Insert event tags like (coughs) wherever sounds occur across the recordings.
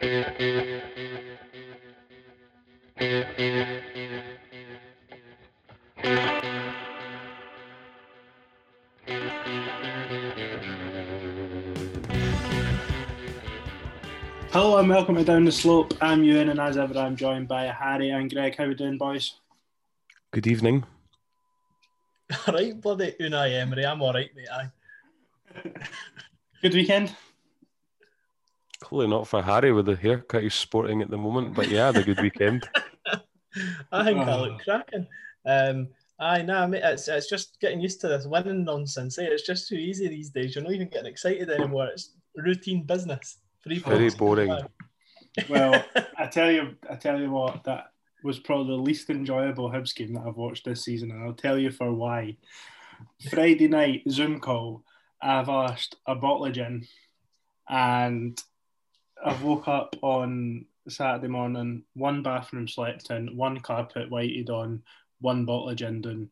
Hello and welcome to Down the Slope. I'm Ewan and as ever I'm joined by Harry and Greg. How are we doing boys? Good evening. (laughs) All right, bloody Unai Emery. I'm all right, mate. Aye. Good weekend? Clearly not for Harry with the haircut he's sporting at the moment, but yeah, the good weekend. (laughs) I think I look cracking. Um, aye, nah, mate, it's, it's just getting used to this winning nonsense. Eh? It's just too easy these days. You're not even getting excited anymore. It's routine business. Three Very boring. Well, (laughs) I tell you, I tell you what, that was probably the least enjoyable Hibs game that I've watched this season, and I'll tell you for why. Friday night Zoom call, I've asked a bottle of gin, and I've woke up on Saturday morning, one bathroom slept in, one carpet whited on, one bottle of gin done.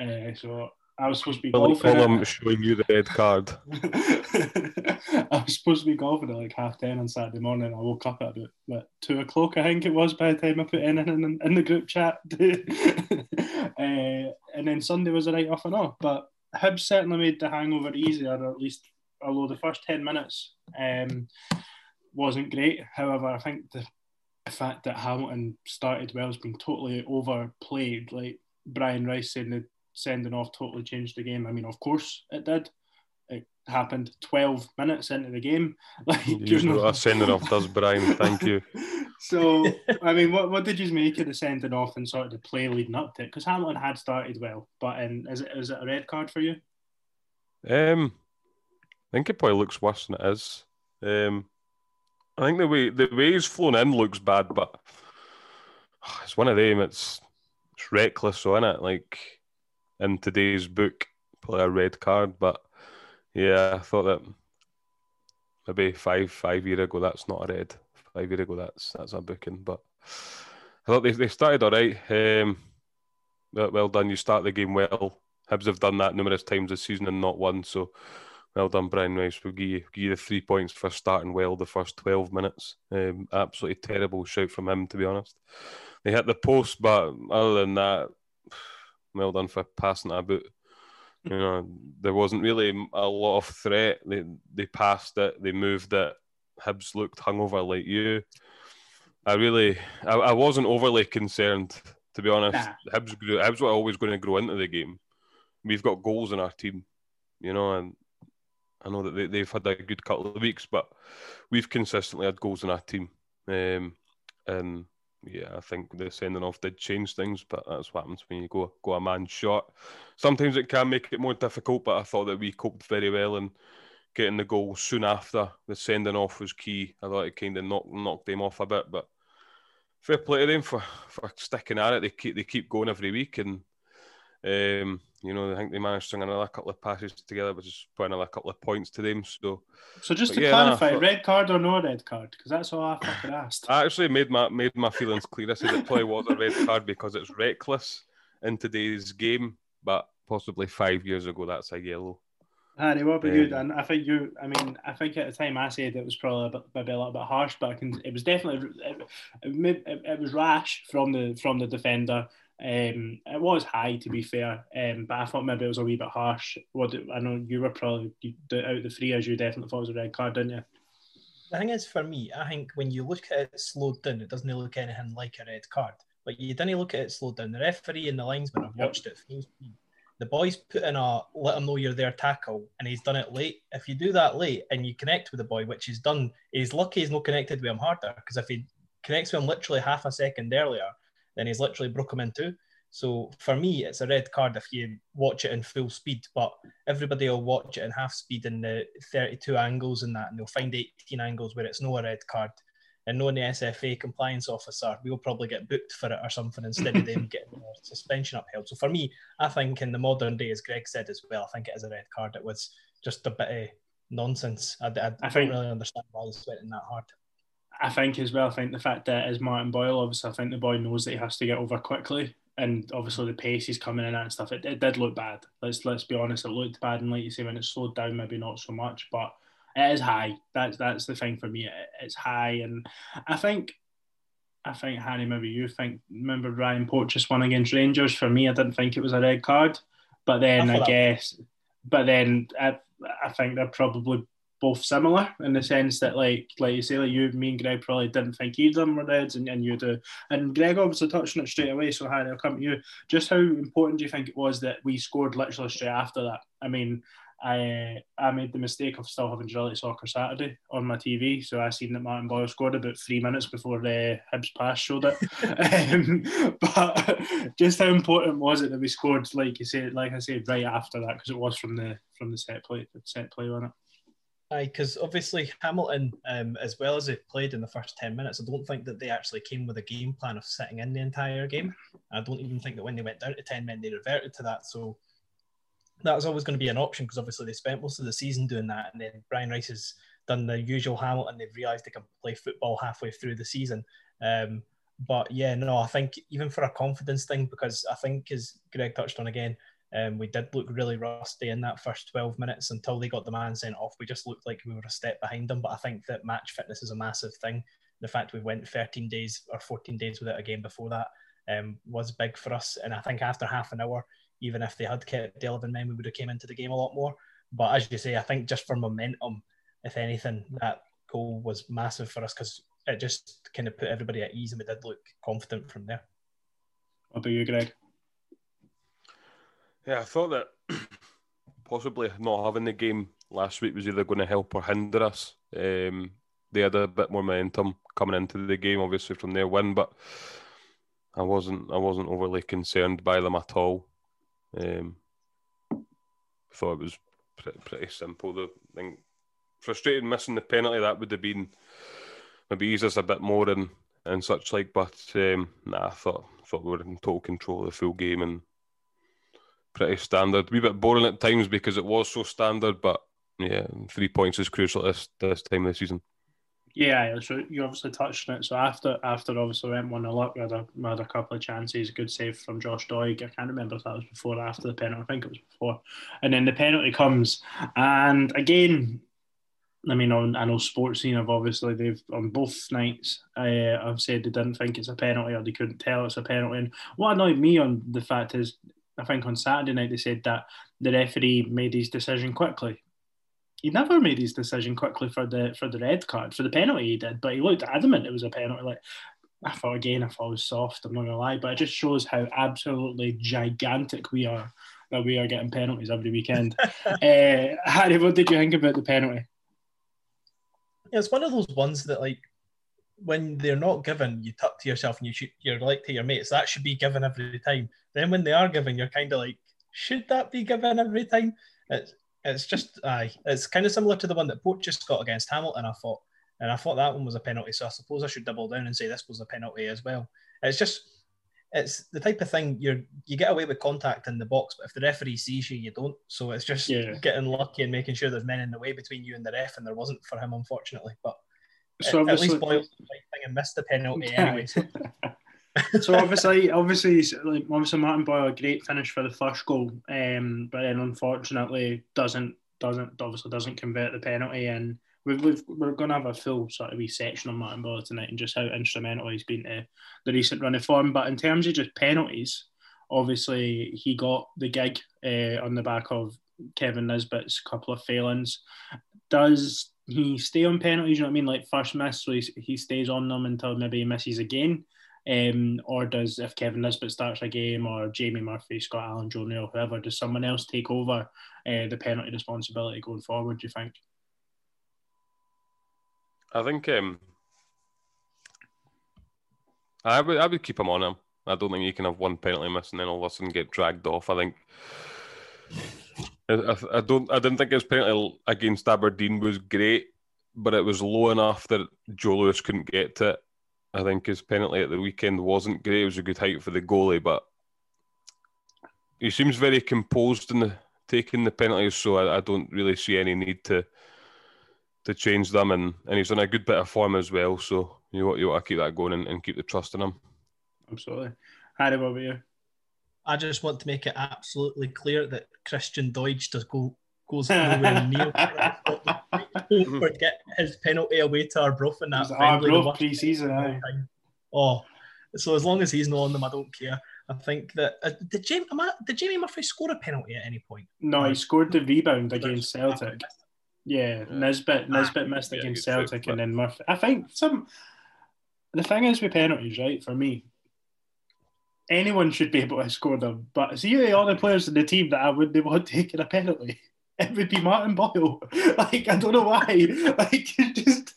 Uh, so I was supposed to be Well, golfing. Fulham at- showing you the red card. (laughs) I was supposed to be golfing at like half ten on Saturday morning. I woke up at about what, two o'clock, I think it was, by the time I put in in, in the group chat. uh, (laughs) and then Sunday was a night off and all. But Hibs certainly made the hangover easier, at least, although the first 10 minutes um, wasn't great. However, I think the fact that Hamilton started well has been totally overplayed. Like Brian Rice saying the sending off totally changed the game. I mean, of course it did. It happened 12 minutes into the game. (laughs) Like, You know no- what a sending off does, Brian. Thank you. (laughs) so, I mean, what, what did you make of the sending off and sort of the play leading up to it? Because Hamilton had started well, but um, is, it, is it a red card for you? Um, I think it probably looks worse than it is. Um, I think the way the way he's flown in looks bad, but (sighs) it's one of them. It's it's reckless, so in it like in today's book, probably a red card. But yeah, I thought that maybe five five year ago that's not a red. Five year ago that's that's a booking. But I thought they they started all right. Um, well, well done. You start the game well. Hibs have done that numerous times this season and not won. So well done, Brian Rice. We'll give you, give you the three points for starting well the first 12 minutes. Um, absolutely terrible shout from him, to be honest. They hit the post, but other than that, (sighs) well done for passing it about. You know, there wasn't really a lot of threat. They they passed it, they moved it. Hibs looked hungover like you. I really, I, I wasn't overly concerned, to be honest. Nah. Hibs, grew, Hibs were always going to grow into the game. We've got goals in our team, you know, and I know that they, they've had a good couple of weeks, but we've consistently had goals in our team. Um, and yeah, I think the sending off did change things, but that's what happens when you go go a man short. Sometimes it can make it more difficult, but I thought that we coped very well and getting the goal soon after the sending off was key. I thought it kind of knocked knocked them off a bit, but fair play to them for, for sticking at it. They keep they keep going every week, and um, you know I think they managed to string another couple of passes together, which is put another couple of points to them. So So, just to yeah, clarify, but- red card or no red card? Because that's all I fucking asked. I actually made my made my feelings clear. I said it probably was a red card because it's reckless in today's game, but possibly five years ago that's a yellow. Harry, what about you? Um, And I think you, I mean, I think at the time I said it was probably a bit, maybe a little bit harsh, but I can, it was definitely, it, it, it, it was rash from the from the defender. Um, it was high to be fair, um, but I thought maybe it was a wee bit harsh. What I know you were probably you, out of the three as you definitely thought it was a red card, didn't you? The thing is, for me, I think when you look at it slowed down, it doesn't look anything like a red card. But you didn't look at it slowed down. The referee and the linesman have watched it. The boys put in a let him know you're there tackle, and he's done it late. If you do that late and you connect with the boy, which he's done, he's lucky he's not connected with him harder. Because if he connects with him literally half a second earlier, then he's literally broke him in two. So for me, it's a red card if you watch it in full speed, but everybody will watch it in half speed in the 32 angles and that, and they'll find 18 angles where it's no a red card. And knowing the SFA compliance officer, we'll probably get booked for it or something instead of them (laughs) getting their suspension upheld. So for me, I think in the modern day, as Greg said as well, I think it is a red card. It was just a bit of nonsense. I, I, I don't really understand why they sweating that hard. I think as well. I think the fact that is Martin Boyle, obviously, I think the boy knows that he has to get over quickly, and obviously the pace he's coming in at and stuff. It, it did look bad. Let's let's be honest. It looked bad, and like you say, when it slowed down, maybe not so much. But It is high. That's that's the thing for me. It, it's high, and I think I think Harry, maybe you think remember Ryan Porteous won against Rangers. For me, I didn't think it was a red card, but then I, I guess, but then I, I think they're probably both similar in the sense that like like you say like you me and Greg probably didn't think either of them were reds and, and you do and Greg obviously touched on it straight away so Harry I'll come to you just how important do you think it was that we scored literally straight after that I mean I I made the mistake of still having Gillette Soccer Saturday on my TV, so I seen that Martin Boyle scored about three minutes before the uh, Hibs pass showed it. (laughs) um, but just how important was it that we scored, like you said, like I said, right after that, because it was from the from the set play, the set play on it. Aye, because obviously Hamilton, um, as well as it played in the first 10 minutes, I don't think that they actually came with a game plan of sitting in the entire game. I don't even think that when they went down to 10 men, they reverted to that. So that was always going to be an option because obviously they spent most of the season doing that. And then Brian Rice has done the usual Hamilton. They've realised they can play football halfway through the season. Um, but yeah, no, I think even for a confidence thing, because I think, as Greg touched on again, um, we did look really rusty in that first 12 minutes until they got the man sent off. We just looked like we were a step behind them. But I think that match fitness is a massive thing. The fact we went 13 days or 14 days without a game before that um, was big for us. And I think after half an hour, even if they had kept the 11 men, we would have came into the game a lot more. But as you say, I think just for momentum, if anything, that goal was massive for us because it just kind of put everybody at ease and we did look confident from there. What about you, Greg? Yeah, I thought that (coughs) possibly not having the game last week was either going to help or hinder us. Um, they had a bit more momentum coming into the game, obviously from their win, but I wasn't I wasn't overly concerned by them at all. Um, thought it was pretty, pretty simple. The thing frustrated missing the penalty that would have been maybe eased us a bit more and and such like. But um, nah, I thought thought we were in total control of the full game and pretty standard. A wee bit boring at times because it was so standard, but yeah, three points is crucial this this time of the season. Yeah, so you obviously touched on it. So after after obviously went one 0 up, we had, a, we had a couple of chances. A good save from Josh Doig. I can't remember if that was before or after the penalty. I think it was before. And then the penalty comes, and again, I mean, on I know Sportscene have obviously they've on both nights. Uh, I've said they didn't think it's a penalty or they couldn't tell it's a penalty. And what annoyed me on the fact is, I think on Saturday night they said that the referee made his decision quickly he never made his decision quickly for the for the red card for the penalty he did, but he looked adamant it was a penalty. Like I thought again, I thought it was soft. I'm not gonna lie, but it just shows how absolutely gigantic we are that we are getting penalties every weekend. uh, (laughs) Harry, what did you think about the penalty? Yeah, it's one of those ones that like when they're not given, you tuck to yourself and you shoot, you're like to your mates that should be given every time. Then when they are given, you're kind of like, should that be given every time? It's it's just aye, it's kind of similar to the one that Port just got against Hamilton. I thought, and I thought that one was a penalty. So I suppose I should double down and say this was a penalty as well. It's just it's the type of thing you're you get away with contact in the box, but if the referee sees you, you don't. So it's just yeah. getting lucky and making sure there's men in the way between you and the ref, and there wasn't for him, unfortunately. But so at, at least Boyle the thing and missed the penalty anyway. So. (laughs) (laughs) so obviously, obviously, like obviously Martin Boyle, a great finish for the first goal, um, but then unfortunately doesn't doesn't obviously doesn't convert the penalty, and we've, we've we're going to have a full sort of wee section on Martin Boyle tonight and just how instrumental he's been to the recent run of form. But in terms of just penalties, obviously he got the gig uh, on the back of Kevin Nisbet's couple of failings. Does he stay on penalties? You know what I mean? Like first miss, so he, he stays on them until maybe he misses again. Um, or does if Kevin Nisbet starts a game or Jamie Murphy, Scott Allen, Joe Newell, whoever, does someone else take over uh, the penalty responsibility going forward? Do you think? I think um, I would I would keep him on him. I don't think you can have one penalty miss and then all of a sudden get dragged off. I think I, I don't I didn't think his penalty against Aberdeen was great, but it was low enough that Joe Lewis couldn't get to it. I think his penalty at the weekend wasn't great. It was a good height for the goalie, but he seems very composed in the taking the penalties, so I, I, don't really see any need to to change them. And, and he's in a good bit of form as well, so you want, you want to keep that going and, and keep the trust in him. Absolutely. Harry, what about you? I just want to make it absolutely clear that Christian Doidge does go goes (laughs) nowhere near. Don't forget his penalty away to Arbroath in that It was friendly. Arbroath pre-season, aye. Oh, so as long as he's not on them, I don't care. I think that uh, did Jamie am I, did Jamie Murphy score a penalty at any point? No, he scored the rebound against Celtic. Yeah, Yeah. Nisbet Nisbet missed Yeah, against Celtic, but- and then Murphy. I think some. The thing is with penalties, right? For me, anyone should be able to score them. But see the other players in the team that I wouldn't want taking a penalty. (laughs) It would be Martin Boyle. (laughs) Like I don't know why. (laughs) Like just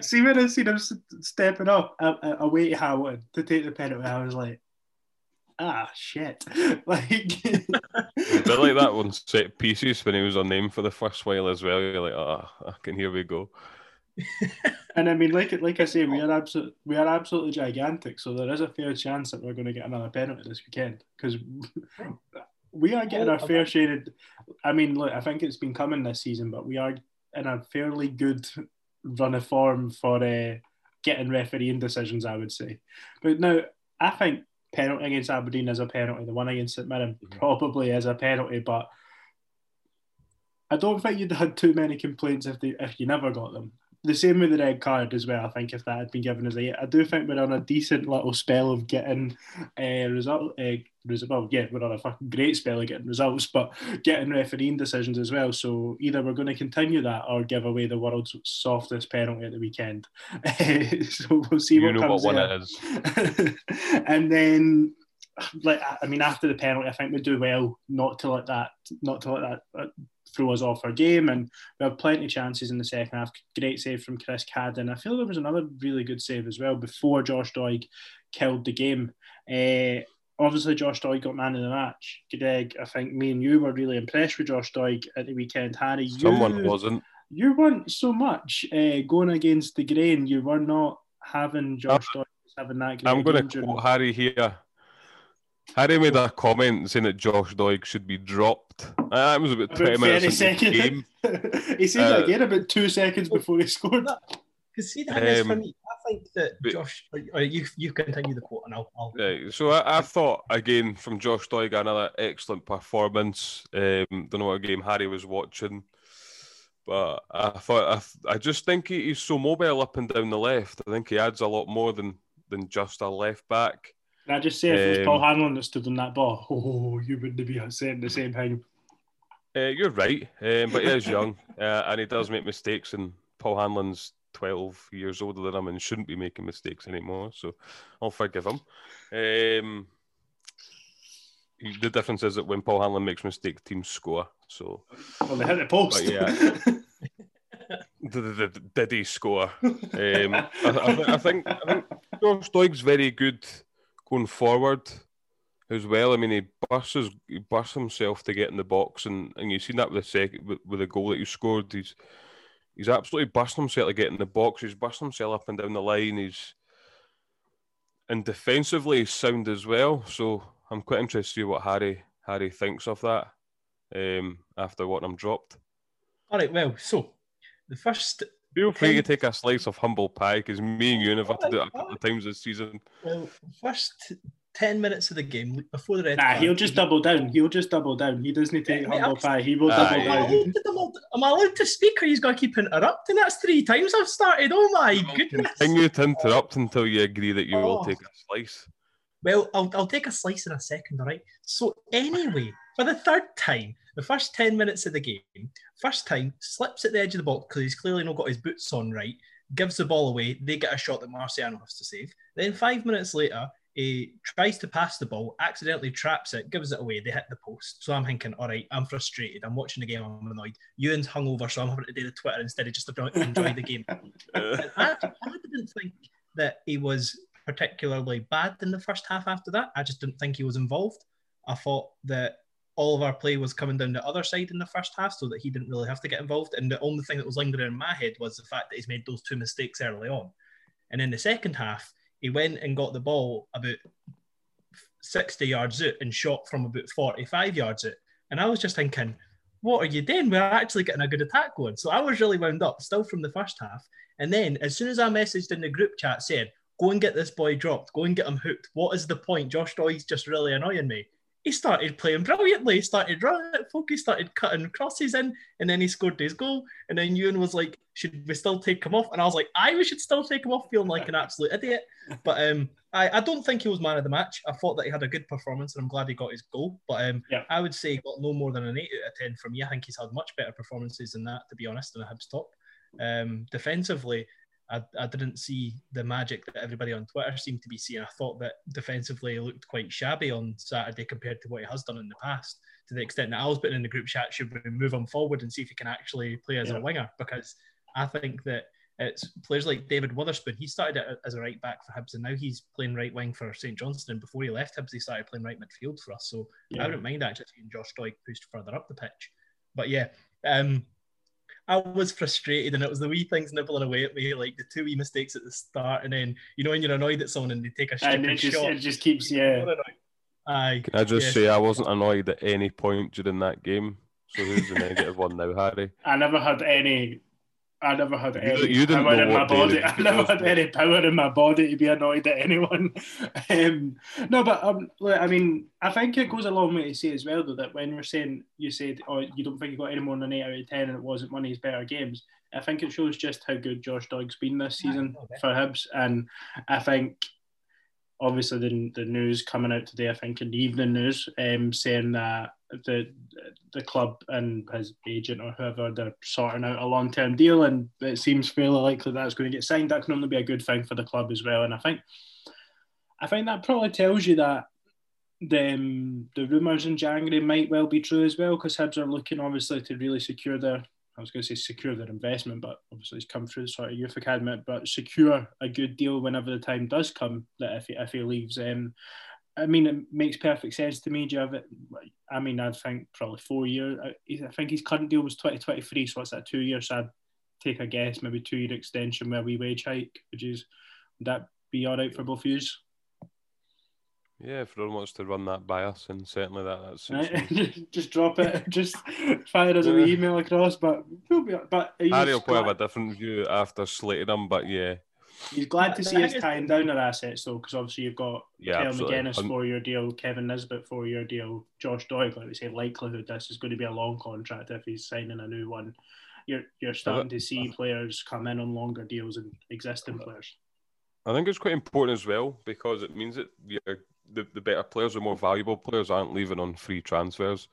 see when I seen him stepping up away to Hamilton to take the penalty, I was like, ah shit. Like like that one set pieces when he was on name for the first while as well. You're like, ah, can here we go. And I mean, like like I say, we are absolutely we are absolutely gigantic. So there is a fair chance that we're going to get another penalty this weekend because we are getting our fair share. Of, I mean, look, I think it's been coming this season, but we are in a fairly good run of form for uh, getting refereeing decisions. I would say, but now I think penalty against Aberdeen is a penalty. The one against St Mirren Mhm. probably is a penalty, but. I don't think you'd had too many complaints if they if you never got them the same with the red card as well. I think if that had been given as a, I do think we're on a decent little spell of getting uh, result. Uh, result. Yeah, we're on a fucking great spell of getting results, but getting refereeing decisions as well. So either we're going to continue that or give away the world's softest penalty at the weekend. (laughs) so we'll see you what know comes what one is. (laughs) and then. Like I mean, after the penalty, I think we do well not to let that, not to let that uh, throw us off our game. And we have plenty of chances in the second half. Great save from Chris Cadden. I feel there was another really good save as well before Josh Doig killed the game. Uh, obviously, Josh Doig got man of the match. Greg, I think me and you were really impressed with Josh Doig at the weekend. Harry, you, Someone wasn't. you weren't so much uh, going against the grain. You were not having Josh Doig having that great I'm going to quote Harry here. Harry made a comment saying that Josh Doig should be dropped. Uh, That was about 20 About minutes 30 into the game. seconds. (laughs) he said that Uh, again about two seconds before he scored. That. Because see, that is for Um, me. I think that but- Josh, or, or you you continue the quote, and I'll. I'll Right, so I, I thought again from Josh Doig another excellent performance. Um, don't know what game Harry was watching, but I thought I, I just think he, he's so mobile up and down the left. I think he adds a lot more than than just a left back. Can I just say, if it was Um, Paul Hanlon that stood on that ball, oh, you wouldn't be saying the same thing. Uh, you're right, um, but he is young (laughs) uh, and he does make mistakes. And Paul Hanlon's 12 years older than him and shouldn't be making mistakes anymore, so I'll forgive him. Um, the difference is that when Paul Hanlon makes mistakes, teams score. So Well, they hit the post. But yeah. (laughs) did, did, he score? Um, I, I, I think I think Josh Doig's very good going forward as well. I mean, he bursts he bursts himself to get in the box, and, and you've seen that with the second with, with the goal that he scored. He's he's absolutely bursting himself to get in the box. He's bursting himself up and down the line. He's and defensively he's sound as well. So I'm quite interested to see what Harry Harry thinks of that um, after what I'm dropped. all right. Well, so the first. Feel free to take a slice of humble pie because me and you have had to do it a couple of times this season. Well, first ten minutes of the game before the red. Nah, card, he'll just double down. He'll just double down. He doesn't take Yeah, mate, humble I'm- pie. He will Aye. double Am I, down. allowed am I- allowed to speak or he's going to keep interrupting? That's three times I've started. Oh my goodness. Continue to interrupt until you agree that you will Oh. take a slice. Well, I'll, I'll take a slice in a second, all right? So, anyway, for the third time, the first 10 minutes of the game, first time, slips at the edge of the box because he's clearly not got his boots on right, gives the ball away. They get a shot that Marciano has to save. Then, five minutes later, he tries to pass the ball, accidentally traps it, gives it away. They hit the post. So I'm thinking, all right, I'm frustrated. I'm watching the game. I'm annoyed. Ewan's hungover, so I'm having to do the Twitter instead of just enjoy the game. (laughs) I, I didn't think that he was particularly bad in the first half after that. I just didn't think he was involved. I thought that all of our play was coming down the other side in the first half so that he didn't really have to get involved. And the only thing that was lingering in my head was the fact that he's made those two mistakes early on. And in the second half, he went and got the ball about 60 yards out and shot from about 45 yards out. And I was just thinking, what are you doing? We're actually getting a good attack going. So I was really wound up still from the first half. And then as soon as I messaged in the group chat saying, go and get this boy dropped, go and get him hooked. What is the point? Josh Doig's just really annoying me. He started playing brilliantly. He started running at folk, he started cutting crosses in, and then he scored his goal. And then Ewan was like, Should we still take him off? And I was like, I we should still take him off, feeling like an absolute idiot. But um, I, I don't think he was man of the match. I thought that he had a good performance, and I'm glad he got his goal. But um, Yeah. I would say he got no more than an 8 out of 10 from me. I think he's had much better performances than that, to be honest, than a Hibs top. Um, defensively, I, I didn't see the magic that everybody on Twitter seemed to be seeing. I thought that defensively he looked quite shabby on Saturday compared to what he has done in the past. To the extent that I was putting in the group chat, should we move him forward and see if he can actually play as Yeah. a winger? Because I think that it's players like David Wotherspoon. He started as a right back for Hibs, and now he's playing right wing for St Johnstone. And before he left Hibs, he started playing right midfield for us. So I wouldn't mind actually seeing Josh Doig pushed further up the pitch. But yeah, um, I was frustrated, and it was the wee things nibbling away at me, like the two wee mistakes at the start, and then you know when you're annoyed at someone and they take a And stupid it just, shot. it just keeps, yeah. More. Aye. Can I just yeah. say I wasn't annoyed at any point during that game? So who's the negative one now, Harry? I never had any. I never had any you didn't power in my body. (laughs) I never had any power in my body to be annoyed at anyone. (laughs) um, no, but um, like, I mean, I think it goes a long way to say as well, though, that when you're saying you said, "Oh, you don't think you got any more than eight out of ten, and it wasn't one of his better games," I think it shows just how good Josh Doig's been this season no, for Hibs, and I think obviously the, the news coming out today, I think in the evening news, um, saying that the the club and his agent or whoever they're sorting out a long term deal, and it seems fairly likely that's going to get signed. That can only be a good thing for the club as well, and I think I think that probably tells you that the um, the rumours in January might well be true as well, because Hibs are looking obviously to really secure their I was going to say secure their investment, but obviously it's come through the sort of youth academy, but secure a good deal whenever the time does come. That if he, if he leaves, um, I mean, it makes perfect sense to me. Do you have it? I mean, I think probably four years. Uh, I think his current deal was twenty twenty three, so it's that two years. So I'd take a guess, maybe two year extension where we wage hike. which is, Would that be all right for both yous? Yeah, if everyone wants to run that by us, and certainly that that's Right? (laughs) just drop it. (laughs) Just fire us an Yeah. email across. But we'll be. But Harry will probably have a different view after slating him, but yeah, he's glad to see us tying down our assets though, because obviously you've got yeah, Kel absolutely. Magennis four year deal, Kevin Nisbet four year deal, Josh Doig. Like we say, likelihood this is going to be a long contract if he's signing a new one. You're you're starting to see players come in on longer deals and existing players. I think it's quite important as well because it means that you're, the, the better players, the more valuable players, aren't leaving on free transfers.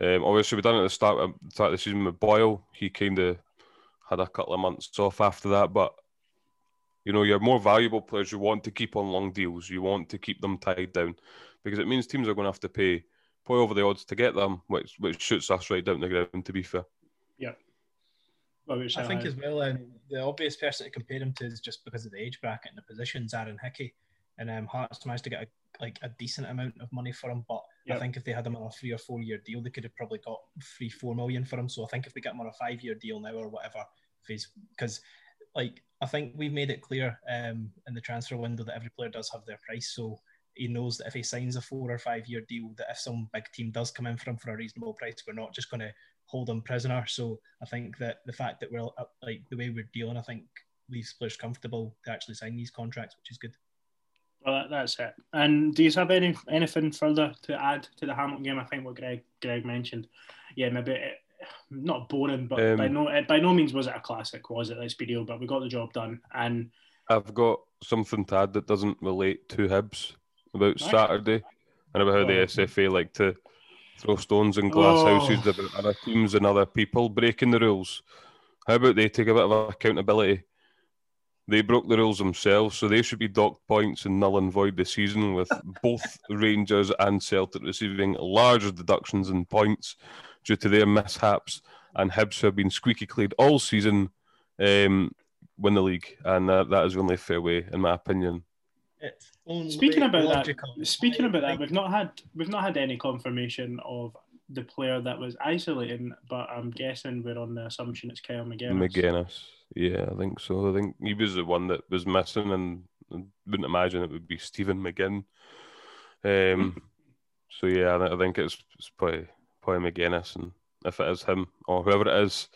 Um, obviously, we done it at the start of, start of the season with Boyle. He kind of had a couple of months off after that, but you know, your more valuable players, you want to keep on long deals. You want to keep them tied down because it means teams are going to have to pay pay over the odds to get them, which which shoots us right down the ground. To be fair, Yeah. would you I think as well, um, the obvious person to compare him to is just because of the age bracket and the positions, Aaron Hickey. And um, Hearts managed to get a, like a decent amount of money for him, but Yep. I think if they had him on a three or four year deal, they could have probably got three, four million for him. So I think if they get him on a five year deal now or whatever, if because like I think we've made it clear um, in the transfer window that every player does have their price. So he knows that if he signs a four or five year deal, that if some big team does come in for him for a reasonable price, we're not just going to hold him prisoner. So I think that the fact that we're uh, like the way we're dealing, I think leaves players comfortable to actually sign these contracts, which is good. Well, that's it. And do you have any anything further to add to the Hamilton game? I think what Greg Greg mentioned. Yeah, maybe not boring, but Um, by no by no means was it a classic, was it? Let's be real. But we got the job done, and I've got something to add that doesn't relate to Hibs about Right. Saturday and about how the Oh. SFA like to throw stones in glass Oh. houses about other teams and other people breaking the rules. How about they take a bit of accountability? They broke the rules themselves, so they should be docked points and null and void the season, with (laughs) both Rangers and Celtic receiving larger deductions in points due to their mishaps. And Hibs have been squeaky clean all season, um, win the league, and that, that is only a fair way, in my opinion. It's Speaking about logical. that, speaking about that, we've not had we've not had any confirmation of the player that was isolating, but I'm guessing we're on the assumption it's Kyle Magennis. Magennis. Yeah, I think so. I think he was the one that was missing, and I wouldn't imagine it would be Stephen McGinn. Um, (laughs) so yeah, I, I think it's, it's probably probably Magennis, and if it is him or whoever it is,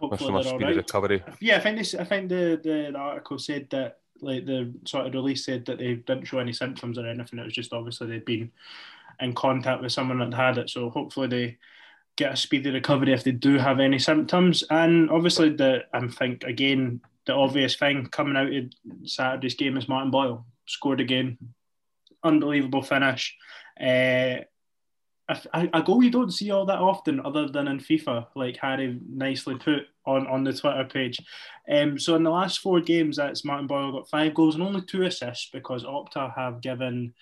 wish him a speedy right. recovery. Yeah, I think this. I think the, the the article said that like the sort of release said that they didn't show any symptoms or anything. It was just obviously they'd been in contact with someone that had it. So hopefully they get a speedy recovery if they do have any symptoms. And obviously the I think again the obvious thing coming out of Saturday's game is Martin Boyle scored again, unbelievable finish. Uh, a, a goal you don't see all that often, other than in FIFA, like Harry nicely put on, on the Twitter page. Um, so in the last four games, that's Martin Boyle got five goals and only two assists because Opta have given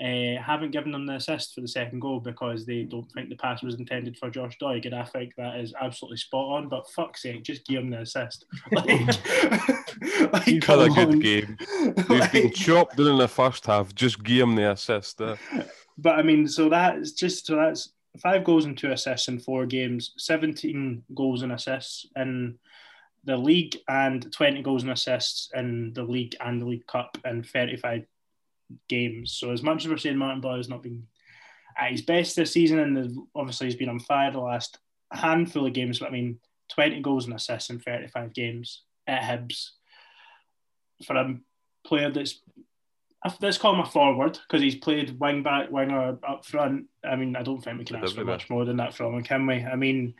uh, haven't given them the assist for the second goal because they don't think the pass was intended for Josh Doig, and I think that is absolutely spot on. But fuck's sake, just give him the assist. (laughs) Like, (laughs) like He's had a good game. He's (laughs) like, been chopped in the first half. Just give him the assist. Uh. But I mean, so that's just so that's five goals and two assists in four games, 17 goals and assists in the league, and 20 goals and assists in the league and the League Cup in 35 games. So, as much as we're saying Martin Boyle has not been at his best this season, and obviously he's been on fire the last handful of games, but I mean, 20 goals and assists in 35 games at Hibs for a player that's let's call him a forward because he's played wing back, winger up front. I mean, I don't think we can ask for much more than that from him, can we? I mean,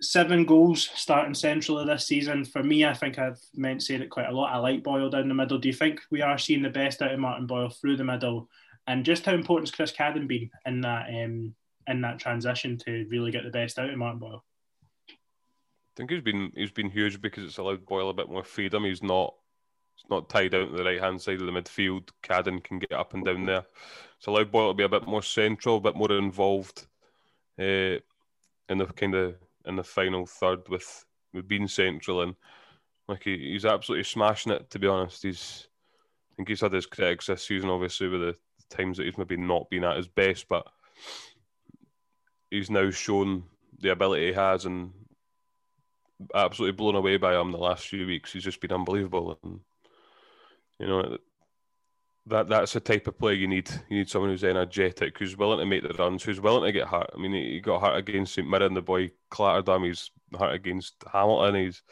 seven goals starting centrally this season. For me, I think I've meant said it quite a lot. I like Boyle down the middle. Do you think we are seeing the best out of Martin Boyle through the middle? And just how important has Chris Cadden been in that um, in that transition to really get the best out of Martin Boyle? I think he's been he's been huge because it's allowed Boyle a bit more freedom. He's not it's not tied out to the right hand side of the midfield. Cadden can get up and down there. It's allowed Boyle to be a bit more central, a bit more involved uh, in the kind of in the final third with with being central and like he, he's absolutely smashing it. To be honest, he's I think he's had his critics this season, obviously with the, the times that he's maybe not been at his best, but he's now shown the ability he has and absolutely blown away by him the last few weeks. He's just been unbelievable and you know, that that's the type of player you need. You need someone who's energetic, who's willing to make the runs, who's willing to get hurt. I mean, he got hurt against St Mirren, the boy clattered him. He's hurt against Hamilton. He's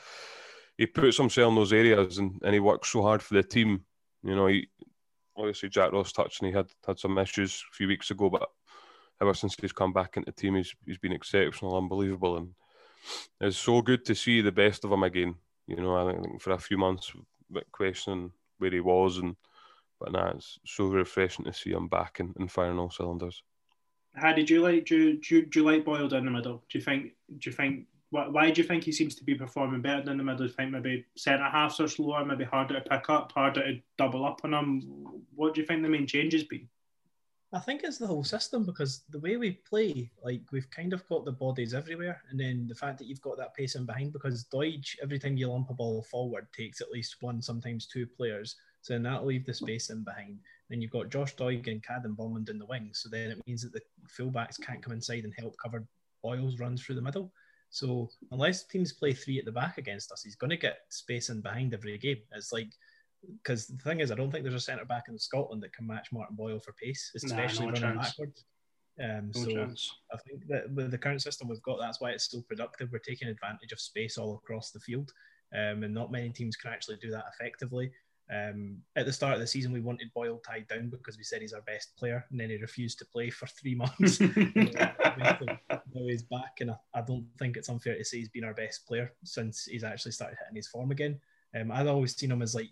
he puts himself in those areas and, and he works so hard for the team. You know, he obviously Jack Ross touched and he had had some issues a few weeks ago, but ever since he's come back into the team, he's he's been exceptional, unbelievable, and it's so good to see the best of him again. You know, I think for a few months, a bit questioning where he was, and but now it's so refreshing to see him back and, and firing all cylinders. How did you like? Do you, do, you, do you like Boyle down the middle? Do you think? Do you think? Why, why do you think he seems to be performing better down the middle? Do you think maybe centre halves are slower, maybe harder to pick up, harder to double up on him? What do you think the main changes be? I think it's the whole system because the way we play, like we've kind of got the bodies everywhere, and then the fact that you've got that pace in behind because Doig, every time you lump a ball forward, takes at least one, sometimes two players. So then that'll leave the space in behind. Then you've got Josh Doig and Cadden Bowman in the wings. So then it means that the fullbacks can't come inside and help cover Boyle's runs through the middle. So unless teams play three at the back against us, he's going to get space in behind every game. It's like because the thing is, I don't think there's a centre back in Scotland that can match Martin Boyle for pace, especially nah, no running chance. backwards. Um, no so chance. I think that with the current system we've got, that's why it's so productive. We're taking advantage of space all across the field, um, and not many teams can actually do that effectively. Um, at the start of the season, we wanted Boyle tied down because we said he's our best player, and then he refused to play for three (laughs) months. (laughs) now he's back, and I, I, don't think it's unfair to say he's been our best player since he's actually started hitting his form again. Um, I've always seen him as like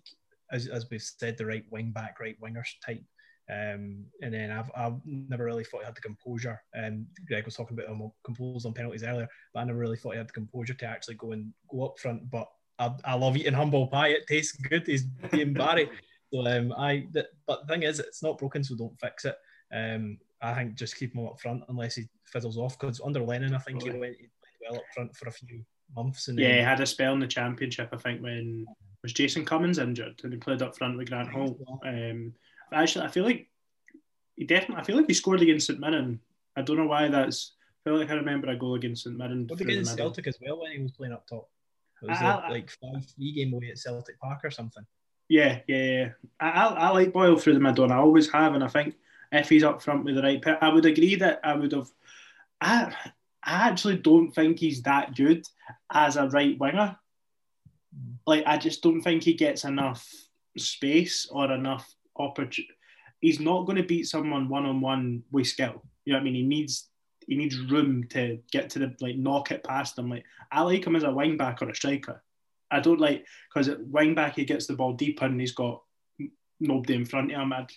as, as we've said, the right wing back, right wingers type. Um, and then I've, I've never really thought he had the composure. And Greg was talking about him composed on penalties earlier, but I never really thought he had the composure to actually go and go up front. But I, I love eating humble pie. It tastes good. He's being Barry. (laughs) So um, I, but the thing is, it's not broken, so don't fix it. Um, I think just keep him up front unless he fizzles off. Because under Lennon, I think he went he well up front for a few months. And yeah, then, he had a spell in the championship. I think when was Jason Cummings injured and he played up front with Grant Hall. Um, actually, I feel like he definitely. I feel like he scored against St Mirren. I don't know why that's. I feel like I remember a goal against St Mirren. What against Celtic as well when he was playing up top? It was I, a, like five three game away at Celtic Park or something. Yeah, yeah, yeah. I, I, I like Boyle through the middle, and I always have, and I think if he's up front with the right, I would agree that I would have. I I actually don't think he's that good as a right winger like I just don't think he gets enough space or enough opportunity. He's not going to beat someone one on one with skill. You know what I mean? He needs he needs room to get to the like knock it past them. Like I like him as a wing back or a striker. I don't like because at wing back he gets the ball deeper and he's got nobody in front of him. I'd,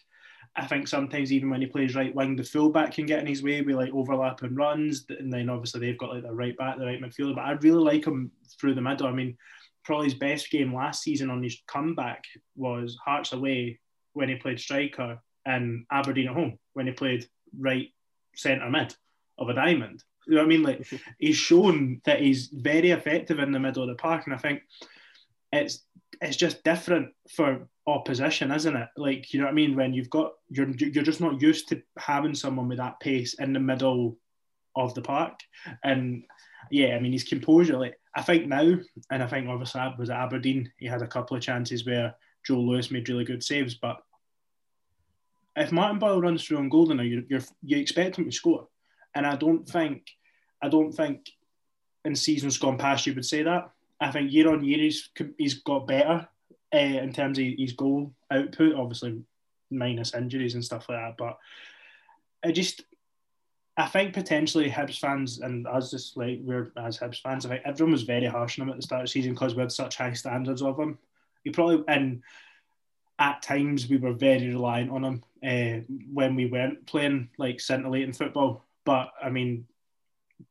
I think sometimes even when he plays right wing, the fullback can get in his way with like overlapping runs, and then obviously they've got like the right back, the right midfielder. But I really like him through the middle. I mean, probably his best game last season on his comeback was Hearts away when he played striker and Aberdeen at home when he played right centre mid of a diamond. You know what I mean? Like (laughs) he's shown that he's very effective in the middle of the park, and I think it's it's just different for opposition, isn't it? Like you know what I mean? When you've got you're you're just not used to having someone with that pace in the middle of the park, and yeah, I mean his composure. Like I think now, and I think obviously that was at Aberdeen. He had a couple of chances where Joe Lewis made really good saves, but if Martin Boyle runs through on goal now, you you expect him to score, and I don't think I don't think in seasons gone past you would say that. I think year on year he's he's got better uh, in terms of his goal output, obviously minus injuries and stuff like that. But I just I think potentially Hibs fans and us just like we're as Hibs fans, I think everyone was very harsh on him at the start of the season because we had such high standards of him. He probably and at times we were very reliant on him uh, when we weren't playing like scintillating football. But I mean,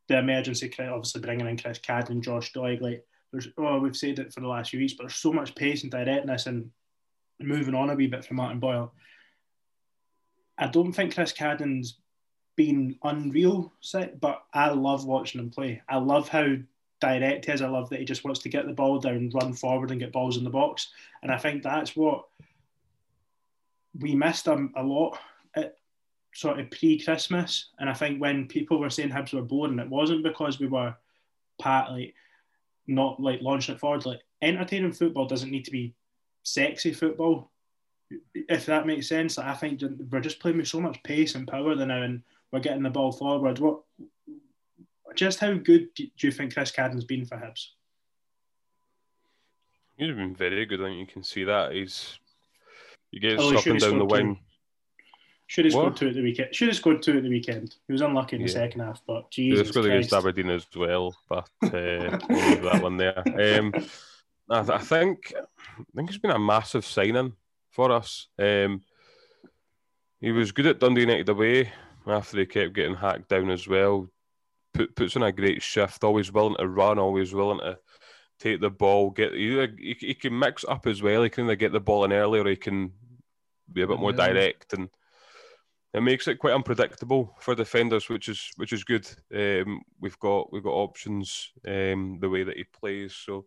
the emergency obviously bringing in Chris Cadden and Josh Doig, like there's oh we've said it for the last few weeks, but there's so much pace and directness and moving on a wee bit from Martin Boyle. I don't think Chris Cadden's been unreal, but I love watching him play. I love how direct he is. I love that he just wants to get the ball down, run forward, and get balls in the box. And I think that's what we missed him a lot at sort of pre-Christmas. And I think when people were saying Hibs were boring, it wasn't because we were partly not like launching it forward. Like entertaining football doesn't need to be sexy football, if that makes sense. Like, I think we're just playing with so much pace and power now, and we're getting the ball forward. What, just how good do you think Chris Cadden's been for Hibs? He's been very good. I think you can see that he's he gets oh, up and down the wing. Should have scored two at the weekend. Should have scored two at the weekend. He was unlucky in the second half, but Jesus. He scored against Aberdeen as well, but (laughs) uh, that one there. Um, I, I, think I think it's been a massive signing for us. Um, he was good at Dundee United away after they kept getting hacked down as well. Put, puts in a great shift, always willing to run, always willing to take the ball, get he, he, he can mix up as well. He can either get the ball in early or he can be a bit more direct and it makes it quite unpredictable for defenders, which is which is good. Um, we've got we've got options um, the way that he plays. So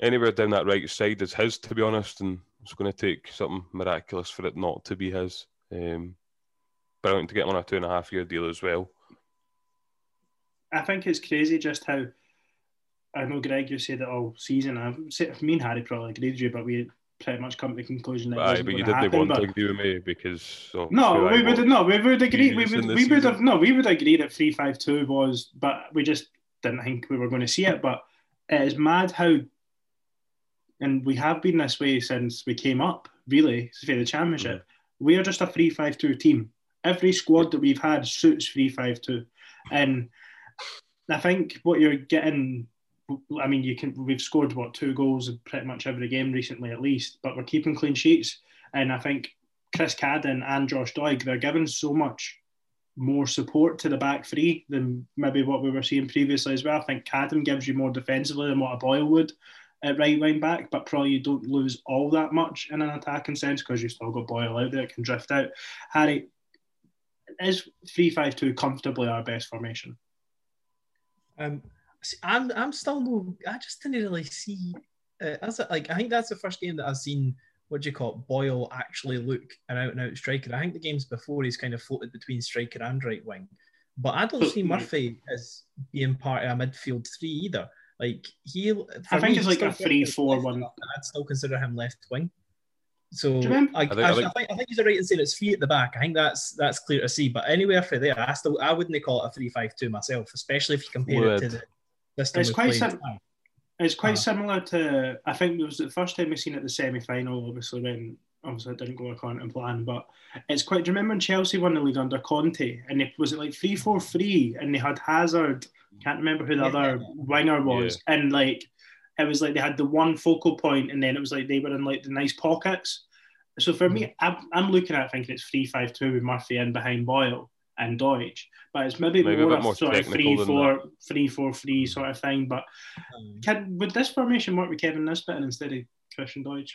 anywhere down that right side is his, to be honest, and it's going to take something miraculous for it not to be his. Um, brilliant to get on a two and a half year deal as well. I think it's crazy just how I know Greg, you said it all season. I've me and Harry probably agreed with you, but we pretty much come to the conclusion that Aye, but you didn't happen, want but... to agree with me because no, we would no, we would agree. We would we would have no, we would agree that three five two was, but we just didn't think we were going to see it. But it is mad how, and we have been this way since we came up. Really, for the championship, mm-hmm. we are just a three five two team. Every squad that we've had suits three five two, and I think what you're getting I mean, you can. We've scored what two goals in pretty much every game recently, at least, but we're keeping clean sheets. And I think Chris Cadden and Josh Doig they're giving so much more support to the back three than maybe what we were seeing previously as well. I think Cadden gives you more defensively than what a Boyle would at right wing back, but probably you don't lose all that much in an attacking sense because you've still got Boyle out there, it can drift out. Harry, is three five two comfortably our best formation? Um, I'm I'm still no. I just didn't really see. Uh, as a, like I think that's the first game that I've seen. What do you call it? Boyle actually look an out and out striker. I think the games before he's kind of floated between striker and right wing, but I don't see Murphy as being part of a midfield three either. Like he, I think it's like a three-four-one. I'd still consider him left wing. So I, I, think, I, I, think, I think he's right in saying it's three at the back. I think that's that's clear to see. But anywhere for there, I still I wouldn't call it a three-five-two myself, especially if you compare Would. it to the it's quite sim- It's quite Uh, similar to I think it was the first time we seen it the semi final, obviously when obviously it didn't go according to plan, but it's quite do you remember when Chelsea won the league under Conte and it was it like three four three and they had Hazard, can't remember who the Yeah. other winger was, and like it was like they had the one focal point and then it was like they were in like the nice pockets. So for Mm. me, I'm, I'm looking at it thinking it's three five two with Murphy in behind Boyle and Doidge. But it's maybe, Maybe a more bit a more sort of technical three than four three four three sort of thing. But Um, can would this formation work with Kevin Nisbet instead of Christian Doidge?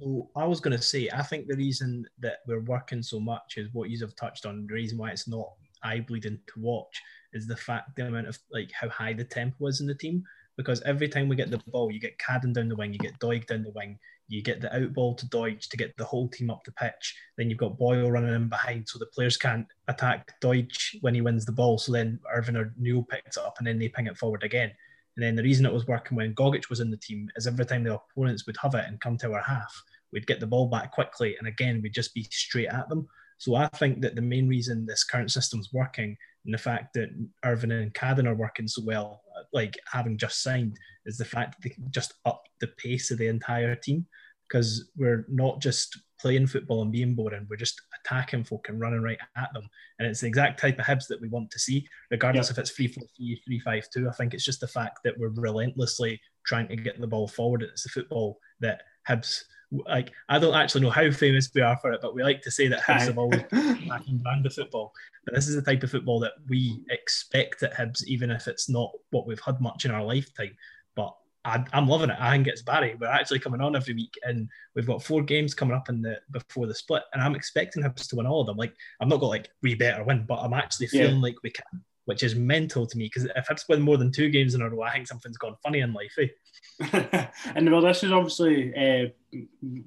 So I was going to say, I think the reason that we're working so much is what you have touched on. The reason why it's not eye bleeding to watch is the fact the amount of like how high the tempo is in the team. Because every time we get the ball, you get Cadden down the wing, you get Doig down the wing, you get the out ball to Doidge to get the whole team up the pitch. Then you've got Boyle running in behind, so the players can't attack Doidge when he wins the ball. So then Irvine or Newell picks it up and then they ping it forward again. And then the reason it was working when Gogic was in the team is every time the opponents would have it and come to our half, we'd get the ball back quickly, and again we'd just be straight at them. So I think that the main reason this current system's working and the fact that Irvine and Cadden are working so well, like having just signed, is the fact that they can just up the pace of the entire team because we're not just playing football and being boring, we're just attacking folk and running right at them. And it's the exact type of Hibs that we want to see, regardless if it's 3 4 3, 3 5 2. I think it's just the fact that we're relentlessly trying to get the ball forward. It's the football that Hibs, like, I don't actually know how famous we are for it, but we like to say that Hibs have always attacking brand of football. But this is the type of football that we expect at Hibs, even if it's not what we've had much in our lifetime. But I, I'm loving it. I think it's Barry. We're actually coming on every week, and we've got four games coming up in the before the split, and I'm expecting Hibs to win all of them. Like I'm not got like we better win, but I'm actually Yeah. feeling like we can, which is mental to me because if Hibs win more than two games in a row, I think something's gone funny in life. Eh? (laughs) and well, this is obviously uh,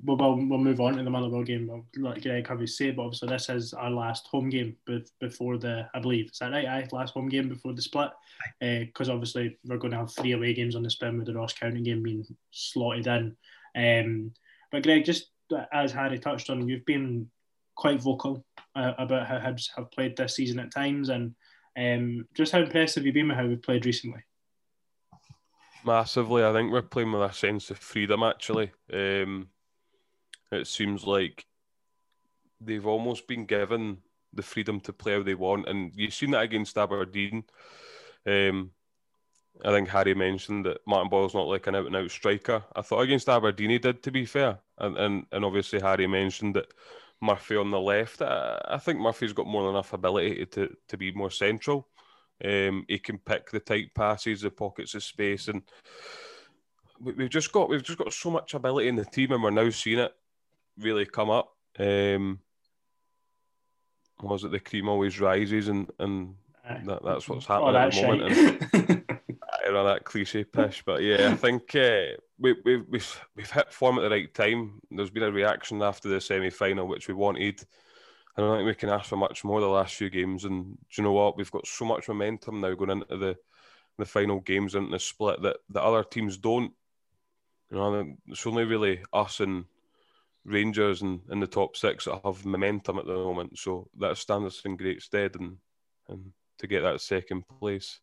we'll, we'll we'll move on to the Motherwell game. I'll let Greg have his say, but obviously this is our last home game before the I believe is that right? Aye, last home game before the split. Because obviously we're going to have three away games on the spin with the Ross County game being slotted in. Um, but Greg, just as Harry touched on, you've been quite vocal uh, about how Hibs have played this season at times, and um, just how impressed have you been with how we've played recently? Massively, I think we're playing with a sense of freedom. Actually, um, it seems like they've almost been given the freedom to play how they want, and you've seen that against Aberdeen. Um, I think Harry mentioned that Martin Boyle's not like an out and out striker. I thought against Aberdeen he did, to be fair, and and, and obviously Harry mentioned that Murphy on the left. I, I think Murphy's got more than enough ability to to be more central. Um, he can pick the tight passes, the pockets of space, and we- we've just got we've just got so much ability in the team, and we're now seeing it really come up. Um, was it the cream always rises, and and that, that's what's happening Oh, at the moment. (laughs) I that cliche pish, but yeah, I think uh, we, we, we've we've hit form at the right time. There's been a reaction after the semi final, which we wanted. I don't think we can ask for much more the last few games. And do you know what? We've got so much momentum now going into the the final games and the split that the other teams don't. You know, it's only really us and Rangers and in the top six that have momentum at the moment. So that stands us in great stead and and to get that second place.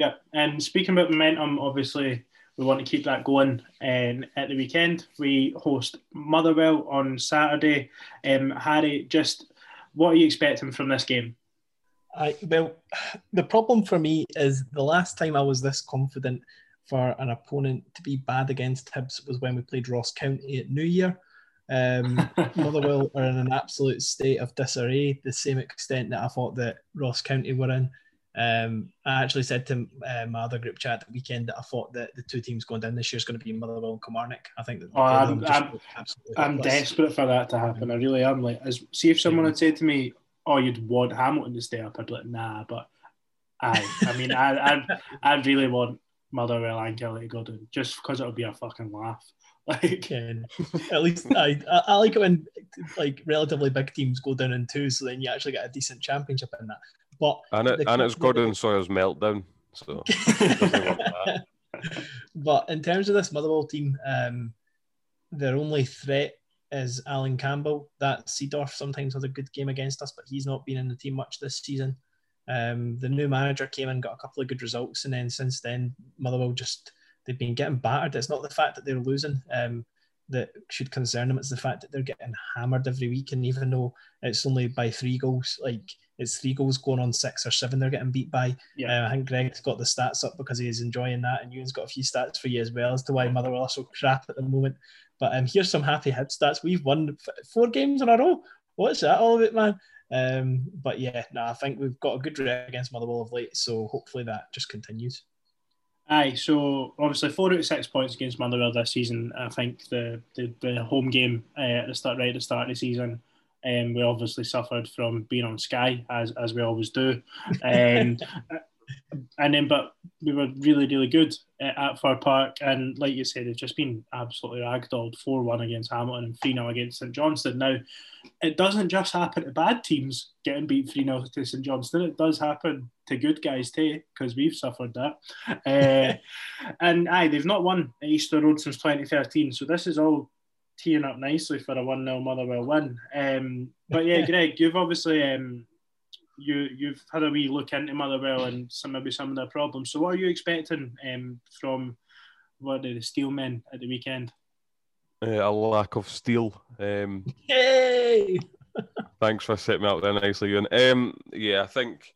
Yeah, and speaking about momentum, obviously we want to keep that going. And at the weekend, we host Motherwell on Saturday. Um, Harry, just what are you expecting from this game? I well, the problem for me is the last time I was this confident for an opponent to be bad against Hibs was when we played Ross County at New Year. Um, (laughs) Motherwell are in an absolute state of disarray, the same extent that I thought that Ross County were in. Um, I actually said to uh, my other group chat the weekend that I thought that the two teams going down this year is going to be Motherwell and Kilmarnock. I think that Oh, I'm- I'm- I'm desperate for that to happen. I really am. Like, as, see if someone had said to me, "Oh, you'd want Hamilton to stay up," I'd be like, "Nah." But I, I mean, I, I, I really want Motherwell and Killie to go down just because it'll be a fucking laugh. (laughs) Like, Ken. At least I, I, I like it when like relatively big teams go down in two, so then you actually get a decent championship in that. But And it, and it's Gordon Sawyer's meltdown. So doesn't want that. but in terms of this Motherwell team, um, their only threat is Allan Campbell. That Seedorf sometimes has a good game against us, but he's not been in the team much this season. Um, the new manager came in, got a couple of good results, and then since then, Motherwell just they've been getting battered. It's not the fact that they're losing um, that should concern them. It's the fact that they're getting hammered every week, and even though it's only by three goals, like it's three goals going on six or seven, they're getting beat by. Yeah. Uh, I think Greg's got the stats up because he's enjoying that, and Ewan's got a few stats for you as well as to why Motherwell are so crap at the moment. But um, here's some happy head stats. We've won f- four games in a row. What's that all about, man? Um, but yeah, no, I think we've got a good record against Motherwell of late, so hopefully that just continues. Aye, so obviously four out of six points against Motherwell this season. I think the the, the home game uh, at the start, right at the start of the season, um, we obviously suffered from being on Sky as as we always do, um, (laughs) and then but we were really really good at, Fir Park, and like you said, they've just been absolutely ragdolled four one against Hamilton and three 0 against St Johnstone. Now, it doesn't just happen to bad teams getting beat three 0 to St Johnstone. It does happen to good guys too, because we've suffered that. Uh, (laughs) and aye, they've not won at Easter Road since 2013, so this is all teeing up nicely for a 1 0 Motherwell win. Um, but yeah, (laughs) Greg, you've obviously um, you you've had a wee look into Motherwell and some maybe some of their problems. So what are you expecting um, from what are the Steelmen at the weekend? Uh, a lack of steel. Um, Yay! (laughs) thanks for setting me up there nicely, Ewan. Um, yeah, I think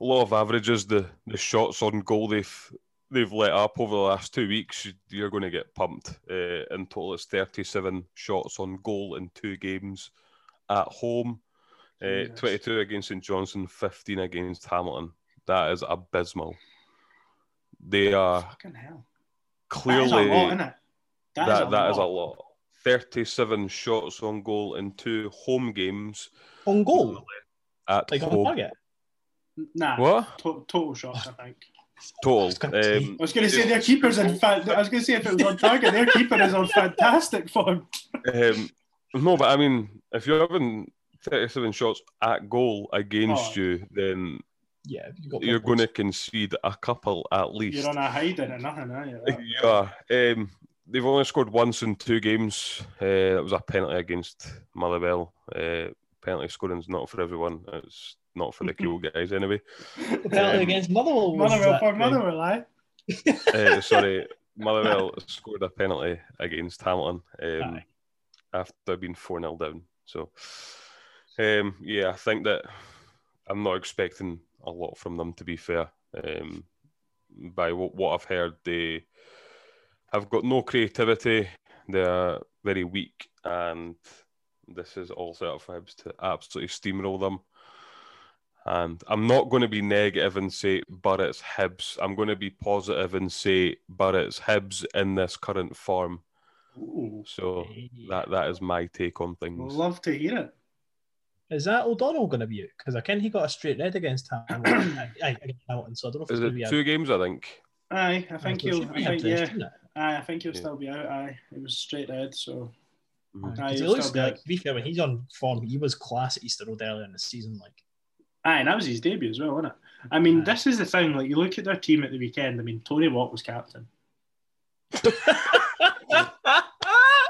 a lot of averages. The the shots on goal they've they've let up over the last two weeks. You're going to get pumped. Uh, in total, it's 37 shots on goal in two games at home. Uh, Jesus. 22 against St Johnstone, 15 against Hamilton. That is abysmal. They are Fucking hell. clearly that is a lot, isn't it? That, that, is, a that is a lot. lot. 37 shots on goal in two home games On goal, at like on home. target. Nah, What? to- total shots, I think. Total. was gonna say. Um, I was going to say their keeper's in fact. I was going to say if it was on target, their keeper is on fantastic form. um, no, but I mean, if you're having 37 shots at goal against Oh. you, then Yeah, you you're going to concede a couple at least. You're on a hiding and nothing, are you? That- You. Um, they've only scored once in two games. Uh, that was a penalty against Motherwell. Uh, penalty scoring's not for everyone. It's not for the cool (laughs) guys anyway. The penalty Um, against Motherwell. Was Motherwell that, for Motherwell, aye. Uh, (laughs) sorry, Motherwell scored a penalty against Hamilton um, after being 4 0 down. So, um, yeah, I think that I'm not expecting a lot from them, to be fair. Um, by what, what I've heard, they have got no creativity, they're very weak, and this is all set up for Hibs to absolutely steamroll them. And I'm not going to be negative and say, but it's Hibs. I'm going to be positive and say, but it's Hibs in this current form. Ooh, So that that is my take on things. love to hear it. Is that O'Donnell going to be out? Because I can he got a straight red against Hamilton. Aye, aye, against Hamilton, so I don't know if Is it's going to it be two games? I think. Aye, I think he'll. should I be think, yeah, aye, I think he'll Yeah. still be out. Aye, it was straight red, so aye, Mm-hmm. Because he looks still like, to be fair, when he's on form, he was class at Easter Road earlier in the season. Like, Aye, and that was his debut as well, wasn't it? I mean, Aye. this is the thing. Like, you look at their team at the weekend. I mean, Tony Watt was captain. (laughs)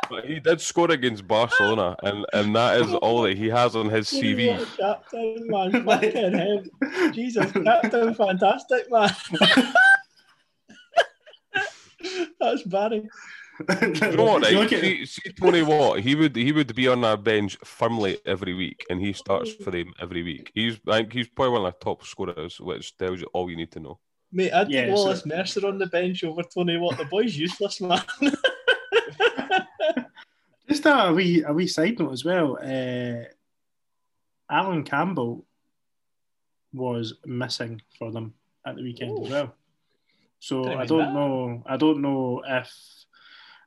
But he did score against Barcelona, and, and that is all that he has on his CV. Captain, man, (laughs) fucking him. Jesus, Captain, fantastic, man. (laughs) That's Barry. (laughs) You know what? You Right? look at See, see Tony Watt. He would he would be on our bench firmly every week, and he starts for them every week. He's I think he's probably one of the top scorers, which tells you all you need to know. Mate, I'd Yeah, take so- Wallace Mercer on the bench over Tony Watt. The boy's (laughs) useless, man. (laughs) Just a wee, a wee side note as well. Uh, Allan Campbell was missing for them at the weekend as Oh. well. So Didn't I don't know. know. I don't know if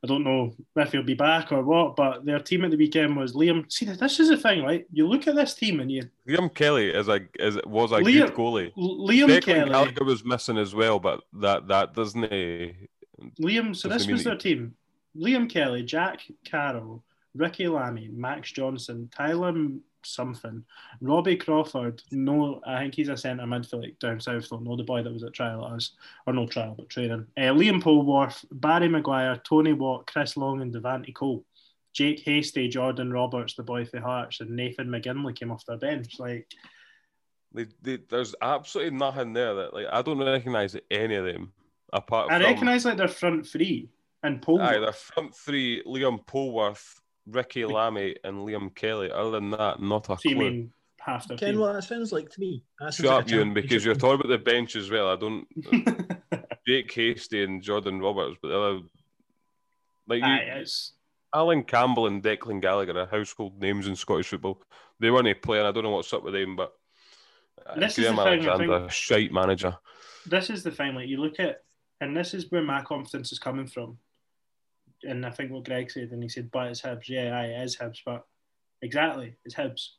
I don't know if he'll be back or what. But their team at the weekend was Liam. See, this is the thing, right? You look at this team and you Liam Kelly is a is was a Liam- good goalie. Liam Declan Kelly. Gallagher was missing as well, but that that doesn't. Uh, Liam, so Doesn't this was their team. Liam Kelly, Jack Carroll, Ricki Lamie, Max Johnston, Tyler something, Robbie Crawford. No, I think he's a centre midfield like down south. Don't know the boy that was at trial at us, or no trial but training. Uh, Liam Polworth, Barry Maguire, Tony Watt, Chris Long, and Devante Cole. Jake Hastie, Jordan Roberts, the boy for Hearts, and Nathan McGinley came off their bench. Like, they, they, there's absolutely nothing there that like I don't recognise any of them. apart I from recognise like their front three and Paul. aye, their front three: Liam Polworth, Ricki Lamie, and Liam Kelly. Other than that, not a so you mean half their Ken, team. what that sounds like to me. That Shut like up, a Ewan, because you're talking about the bench as well. I don't. (laughs) Jake Hastie and Jordan Roberts, but the other, like you, Aye, it's Allan Campbell and Declan Gallagher are household names in Scottish football. They weren't playing. I don't know what's up with them, but uh, This is Graham the thing, I shite manager. this is the thing. Like you look at, and this is where my confidence is coming from. And I think what Greg said, and he said, "But it's Hibs." Yeah, aye, it is Hibs, but exactly, it's Hibs.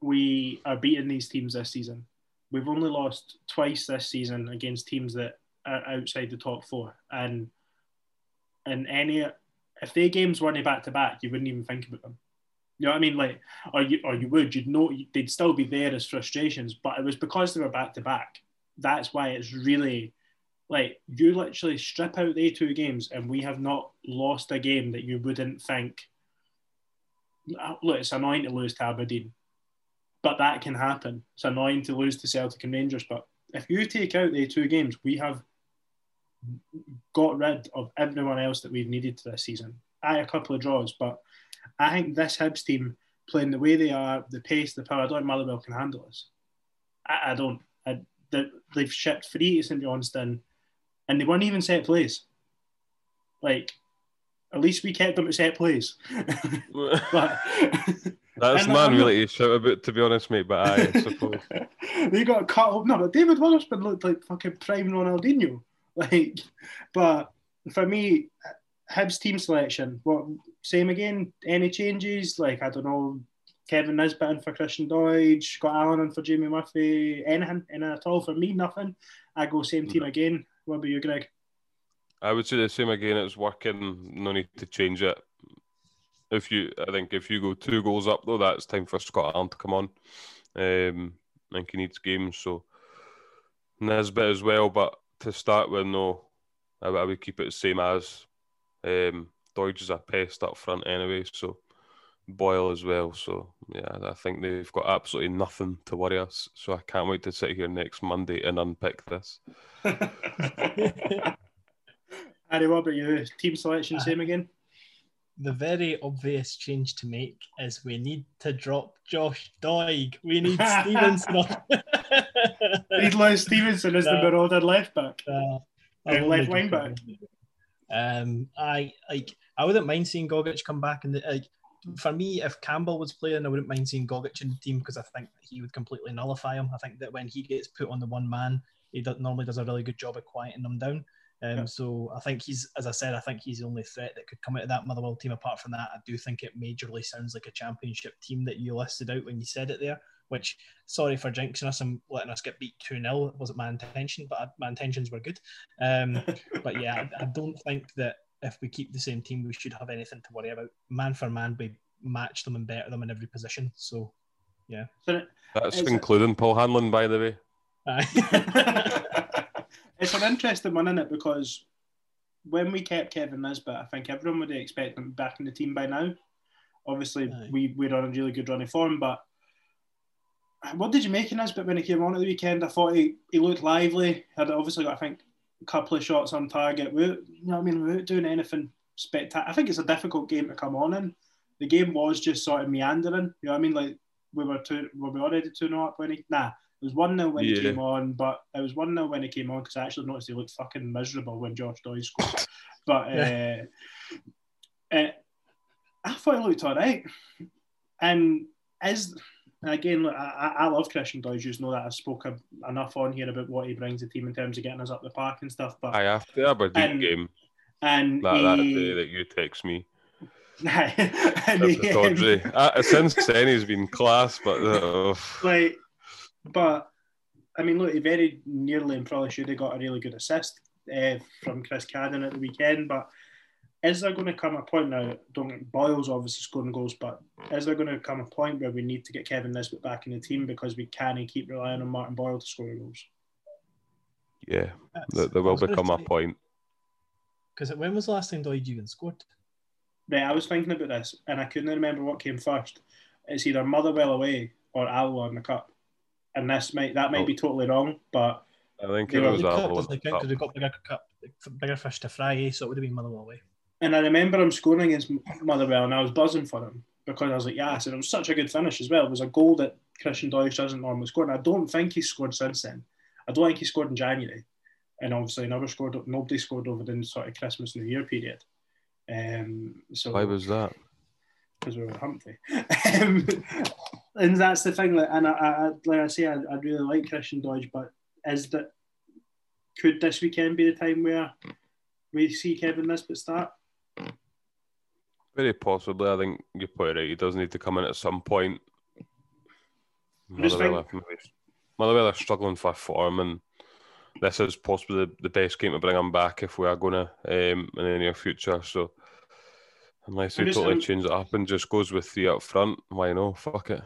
We are beating these teams this season. We've only lost twice this season against teams that are outside the top four, and and any if they games weren't back to back, you wouldn't even think about them. You know what I mean? Like, or you or you would, you'd know they'd still be there as frustrations, but it was because they were back to back. That's why it's really like you literally strip out the two games, and we have not lost a game that you wouldn't think. Ah, look, it's annoying to lose to Aberdeen, but that can happen. It's annoying to lose to Celtic and Rangers, but if you take out the two games, we have got rid of everyone else that we've needed to this season. I a couple of draws, but I think this Hibs team playing the way they are, the pace, the power, I don't think can handle us. I, I don't. I, they, they've shipped three to St Johnstone, and they weren't even set plays. Like, at least we kept them at set plays. (laughs) but (laughs) That's And man I'm not- really to shout about, to be honest, mate. But aye, I suppose. (laughs) they got cut up. No, but David Wotherspoon looked like fucking prime Ronaldinho. Like, but for me, Hibs team selection. What same again? Any changes? Like I don't know. Kevin Nisbet in for Christian Doidge, got Allan in for Jamie Murphy. Anything, anything at all for me? Nothing. I go same team mm. again. What about you, Greg? I would say the same again. It's working. No need to change it. If you, I think, if you go two goals up though, that's time for Scott Allan to come on. Um, I think he needs games. So Nisbet as well, but to start with, no, I, would- I would keep it the same as. Um, Doidge is a pest up front anyway, so Boyle as well. So yeah, I think they've got absolutely nothing to worry us. So I can't wait to sit here next Monday and unpick this. (laughs) Harry, what about you? Team selection, same again? the very obvious change to make is we need to drop Josh Doig. We need (laughs) Stevenson. off. He'd lose Stevenson as the No. Marauder left back. Uh, Uh, I'm left wing back. Um, I like. I wouldn't mind seeing Gogic come back, and like for me, if Campbell was playing, I wouldn't mind seeing Gogic in the team because I think he would completely nullify him. I think that when he gets put on the one man, he normally does a really good job of quieting them down. Um, Yeah. So I think he's, as I said, I think he's the only threat that could come out of that Motherwell team. Apart from that, I do think it majorly sounds like a championship team that you listed out when you said it there. Which, sorry for jinxing us and letting us get beat 2 0. It wasn't my intention, but I, my intentions were good. Um, (laughs) but yeah, I, I don't think that if we keep the same team, we should have anything to worry about. Man for man, we match them and better them in every position. So, yeah. That's Is it- including Paul Hanlon, by the way. (laughs) It's an interesting one, is it? Because when we kept Kevin Nisbet, I think everyone would expect him back in the team by now. Obviously, Aye. we, we're on a really good run of form, but what did you make of Nisbet when he came on at the weekend? I thought he, he looked lively, had obviously got, I think, a couple of shots on target. We, you know what I mean? Without doing anything spectacular. I think it's a difficult game to come on in. The game was just sort of meandering. You know what I mean? Like, we were two, were we already 2 0 up when he, nah, it was 1 0 when he came on, but it was 1 0 when he came on because I actually noticed he looked fucking miserable when Josh Doig scored. but (laughs) uh, uh, I thought he looked all right. And as, and again, look, I, I I love Christian Doidge, you just know that I've spoken enough on here about what he brings to the team in terms of getting us up the park and stuff. But Aye, after the Aberdeen And game, and that, that he, day that you text me, (laughs) and he, um, (laughs) uh, since then, he's been class, but uh, like, but I mean, look, he very nearly and probably should have got a really good assist uh, from Chris Cadden at the weekend. But is there going to come a point now? Don't get Boyle's obviously scoring goals, but is there going to come a point where we need to get Kevin Nisbet back in the team because we can't keep relying on Martin Boyle to score goals? yeah, there, there will become a point. Because when was the last time Doidge even scored? Right, I was thinking about this and I couldn't remember what came first. It's either Motherwell away or Alloa in the cup, and this might that might be totally wrong, but I think it were- was the cup World doesn't count Cup. because we got the Geico Cup. bigger fish to fry, eh? so it would have been Motherwell away. And I remember him scoring against Motherwell, and I was buzzing for him because I was like, yes, and it was such a good finish as well. It was a goal that Christian Doidge doesn't normally score, and I don't think he's scored since then. I don't think he scored in January, and obviously never scored. Nobody scored over the sort of Christmas New Year period. Um, so Why was that? because we were Humphrey. um, and that's the thing. Like, and I, I, like I say, I, I really like Christian Doidge, but is that could this weekend be the time where we see Kevin Nisbet start? Very possibly. I think you're quite right. He does need to come in at some point. Motherwell, are- Motherwell are struggling for form, and this is possibly the, the best game to bring him back if we are going to um, in the near future. So, unless they totally change it up and just goes with three up front, why no? Fuck it.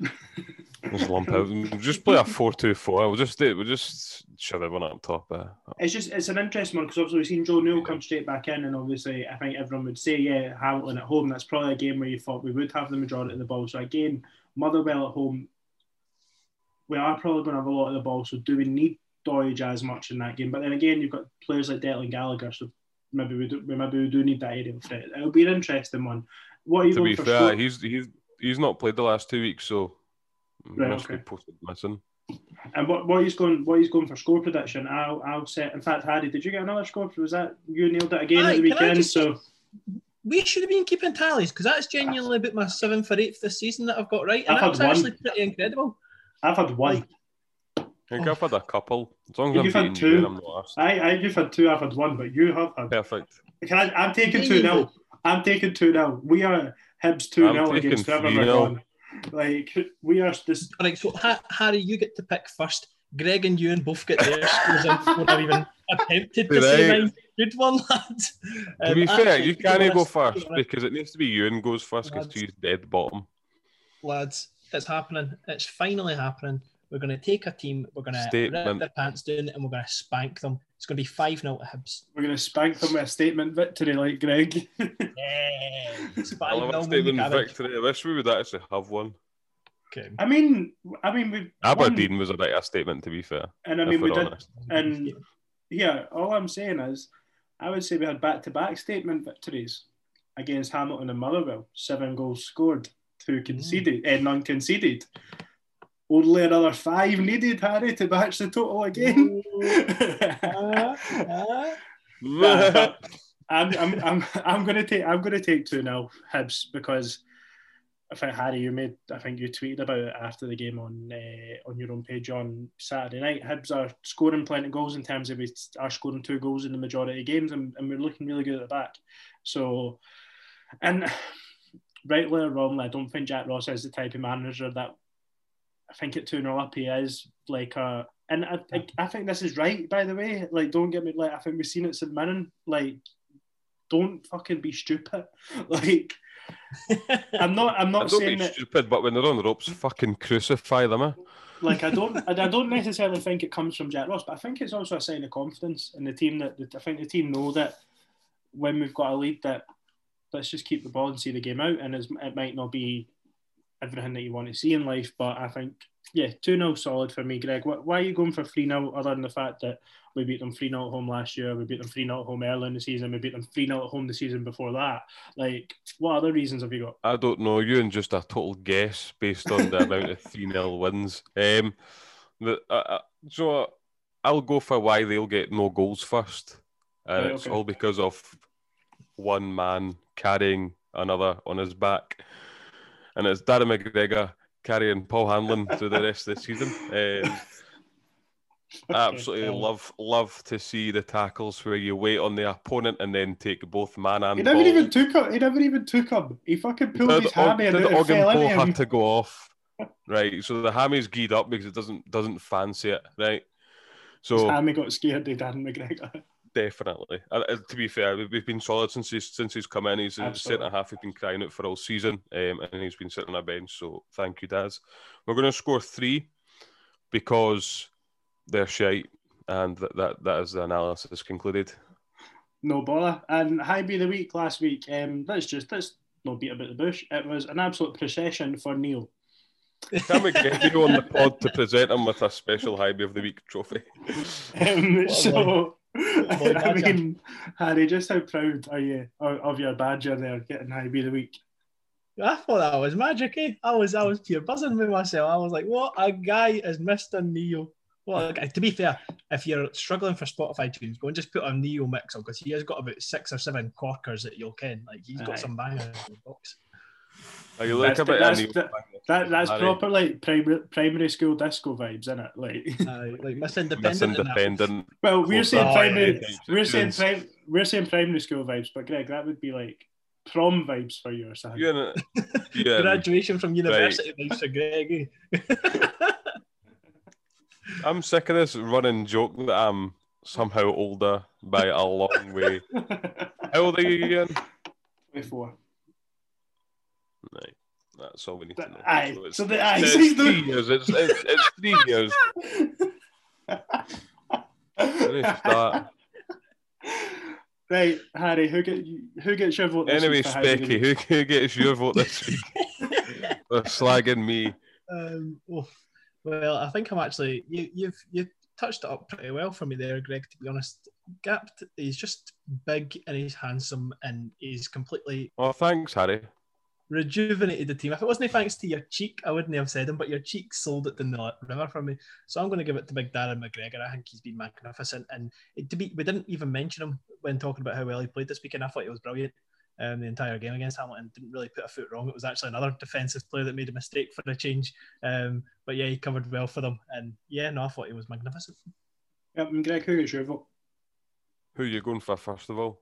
(laughs) Just lump out. Just play a 4 2 4. We'll just, we'll just shove everyone up top. Uh, It's just it's an interesting one because obviously we've seen Joe Newell come straight back in, and obviously I think everyone would say, yeah, Hamilton at home. That's probably a game where you thought we would have the majority of the ball. So again, Motherwell at home, we are probably going to have a lot of the ball. So do we need Doidge as much in that game? But then again, you've got players like Declan Gallagher, so maybe we do, maybe we do need that aerial threat. It'll be an interesting one. What are you to be fair, score? he's he's he's not played the last two weeks, so Right, must be okay. posted missing. And what, what he's going what he's going for score prediction? I'll I'll set. In fact, Harry, did you get another score? Was that you nailed it again Aye, at the weekend? just- So We should have been keeping tallies because that's genuinely about my seventh or eighth this season that I've got right, and I've that was one. actually pretty incredible. I've had one. I think Oh. I've had a couple. As long as You've I'm had two. then I'm not asked. I, I you've had two, I've had one, but you have had. Perfect. Can I, I'm taking two now. I'm taking two now. We are Hibs two now against whoever three we're going. Like we are this. All right, so ha- Harry, you get to pick first. Greg and you and both get their scores in before I've even (laughs) attempted to say Right. mine. Good one, lads. To Um, be fair, actually, you can't go first to be honest, because it needs to be you and goes first because Lads. you's dead bottom. lads, it's happening. It's finally happening. We're going to take a team, we're going to rip Statement. their pants down, and we're going to spank them. It's going to be 5 0 to Hibs. We're gonna spank them with a statement victory, like Greg. (laughs) Yeah, it's I love 5 a 0 statement victory. I wish we would actually have one. Okay. I mean, I mean we. Aberdeen was a bit of a statement, to be fair. and I mean we did. honest. And yeah, all I'm saying is, I would say we had back-to-back statement victories against Hamilton and Motherwell. Seven goals scored, two mm. conceded, and none conceded. Only another five needed, Harry, to match the total again. Uh, (laughs) uh, I'm, I'm, I'm, I'm going to take I'm going to take two now Hibs because I think Harry, you made I think you tweeted about it after the game on uh, on your own page on Saturday night. Hibs are scoring plenty of goals in terms of we are scoring two goals in the majority of games, and, and we're looking really good at the back. So, and rightly or wrongly, I don't think Jack Ross is the type of manager that I think at 2 0 up he is like a. And I, I, I think this is right, by the way. Like, don't get me like I think we've seen it St Mirren. Like, don't fucking be stupid. (laughs) Like, I'm not. I'm I not don't saying be that. stupid, but when they're on the ropes, fucking crucify them. Eh? Like, I don't. (laughs) I I don't necessarily think it comes from Jack Ross, but I think it's also a sign of confidence in the team. That that I think the team know that when we've got a lead, that let's just keep the ball and see the game out. And as, it might not be everything that you want to see in life, but I think yeah, two 0 solid for me, Greg. Why, why are you going for three 0 Other than the fact that we beat them three 0 at home last year, we beat them three 0 at home early in the season, we beat them three 0 at home the season before that. Like, what other reasons have you got? I don't know. You and just a total guess based on the amount of 3 0 (laughs) wins. Um, the, uh, uh, so I'll go for why they'll get no goals first. And Right, it's okay. all because of one man carrying another on his back. And it's Darren McGregor carrying Paul Hanlon through the rest of the season. Um, (laughs) absolutely hell. love love to see the tackles where you wait on the opponent and then take both man and He never ball. even took him. He never even took him. He fucking pulled Did his Og- hammy and did it Ogden fell Poe into him. had to go off, right? So the hammy's geed up because it doesn't doesn't fancy it, right? His So hammy got scared. He Darren McGregor. Definitely, uh, to be fair, we've, we've been solid since he's since he's come in. He's Absolutely. centre half. We've been crying out for all season, um, and he's been sitting on a bench. So thank you, Daz. We're going to score three because they're shite, and that that, that is the analysis concluded. No bother. And high be the week last week. Um, let's just let's not beat about the bush. It was an absolute procession for Neil. Can we get you on the (laughs) pod to present him with a special High of the Week trophy? Um, so (laughs) I mean, Harry, just how proud are you of, your badger there getting high be the week? I thought that was magic, eh? I was I was pure buzzing with myself. I was like, what a guy is Mr. Ne-Yo. Well, to be fair, if you're struggling for Spotify tunes, go and just put on Ne-Yo mix on because he has got about six or seven corkers that you'll ken. Like he's got Aye. some bangers in the box. You that's, up that's, that, that's proper like primary primary school disco vibes, isn't it? Like, uh, like Miss (laughs) Independent. Miss Independent. Well, we're oh, saying primary, yeah. we're saying prim, we're saying primary school vibes, but Greg, that would be like prom vibes for you or something. Yeah. (laughs) Graduation from university right. vibes for Greg. Eh? (laughs) I'm sick of this running joke that I'm somehow older by a long way. How old are you again? 24. No. That's all we need to know. Aye. So it's, so the, aye, it's, so it's three years. It's, it's, it's (laughs) three years. right, Harry, who, get, who gets your vote Anyway, Specky, who, who gets your vote this (laughs) week? They're slagging me. Um, oh, well, I think I'm actually, you, you've, you touched it up pretty well for me there, Greg, to be honest. Gapped, he's just big and he's handsome and he's completely. Oh, thanks, Harry rejuvenated the team. If it wasn't thanks to your cheek, I wouldn't have said him, but your cheek sold it in the river for me. So I'm going to give it to Big Darren McGregor. I think he's been magnificent, and it, to be, we didn't even mention him when talking about how well he played this weekend. I thought he was brilliant. Um, the entire game against Hamilton didn't really put a foot wrong. It was actually another defensive player that made a mistake for a change. Um, but yeah, he covered well for them, and yeah, no, I thought he was magnificent. Yep, and Greg, who gets your vote? Who are you going for, first of all?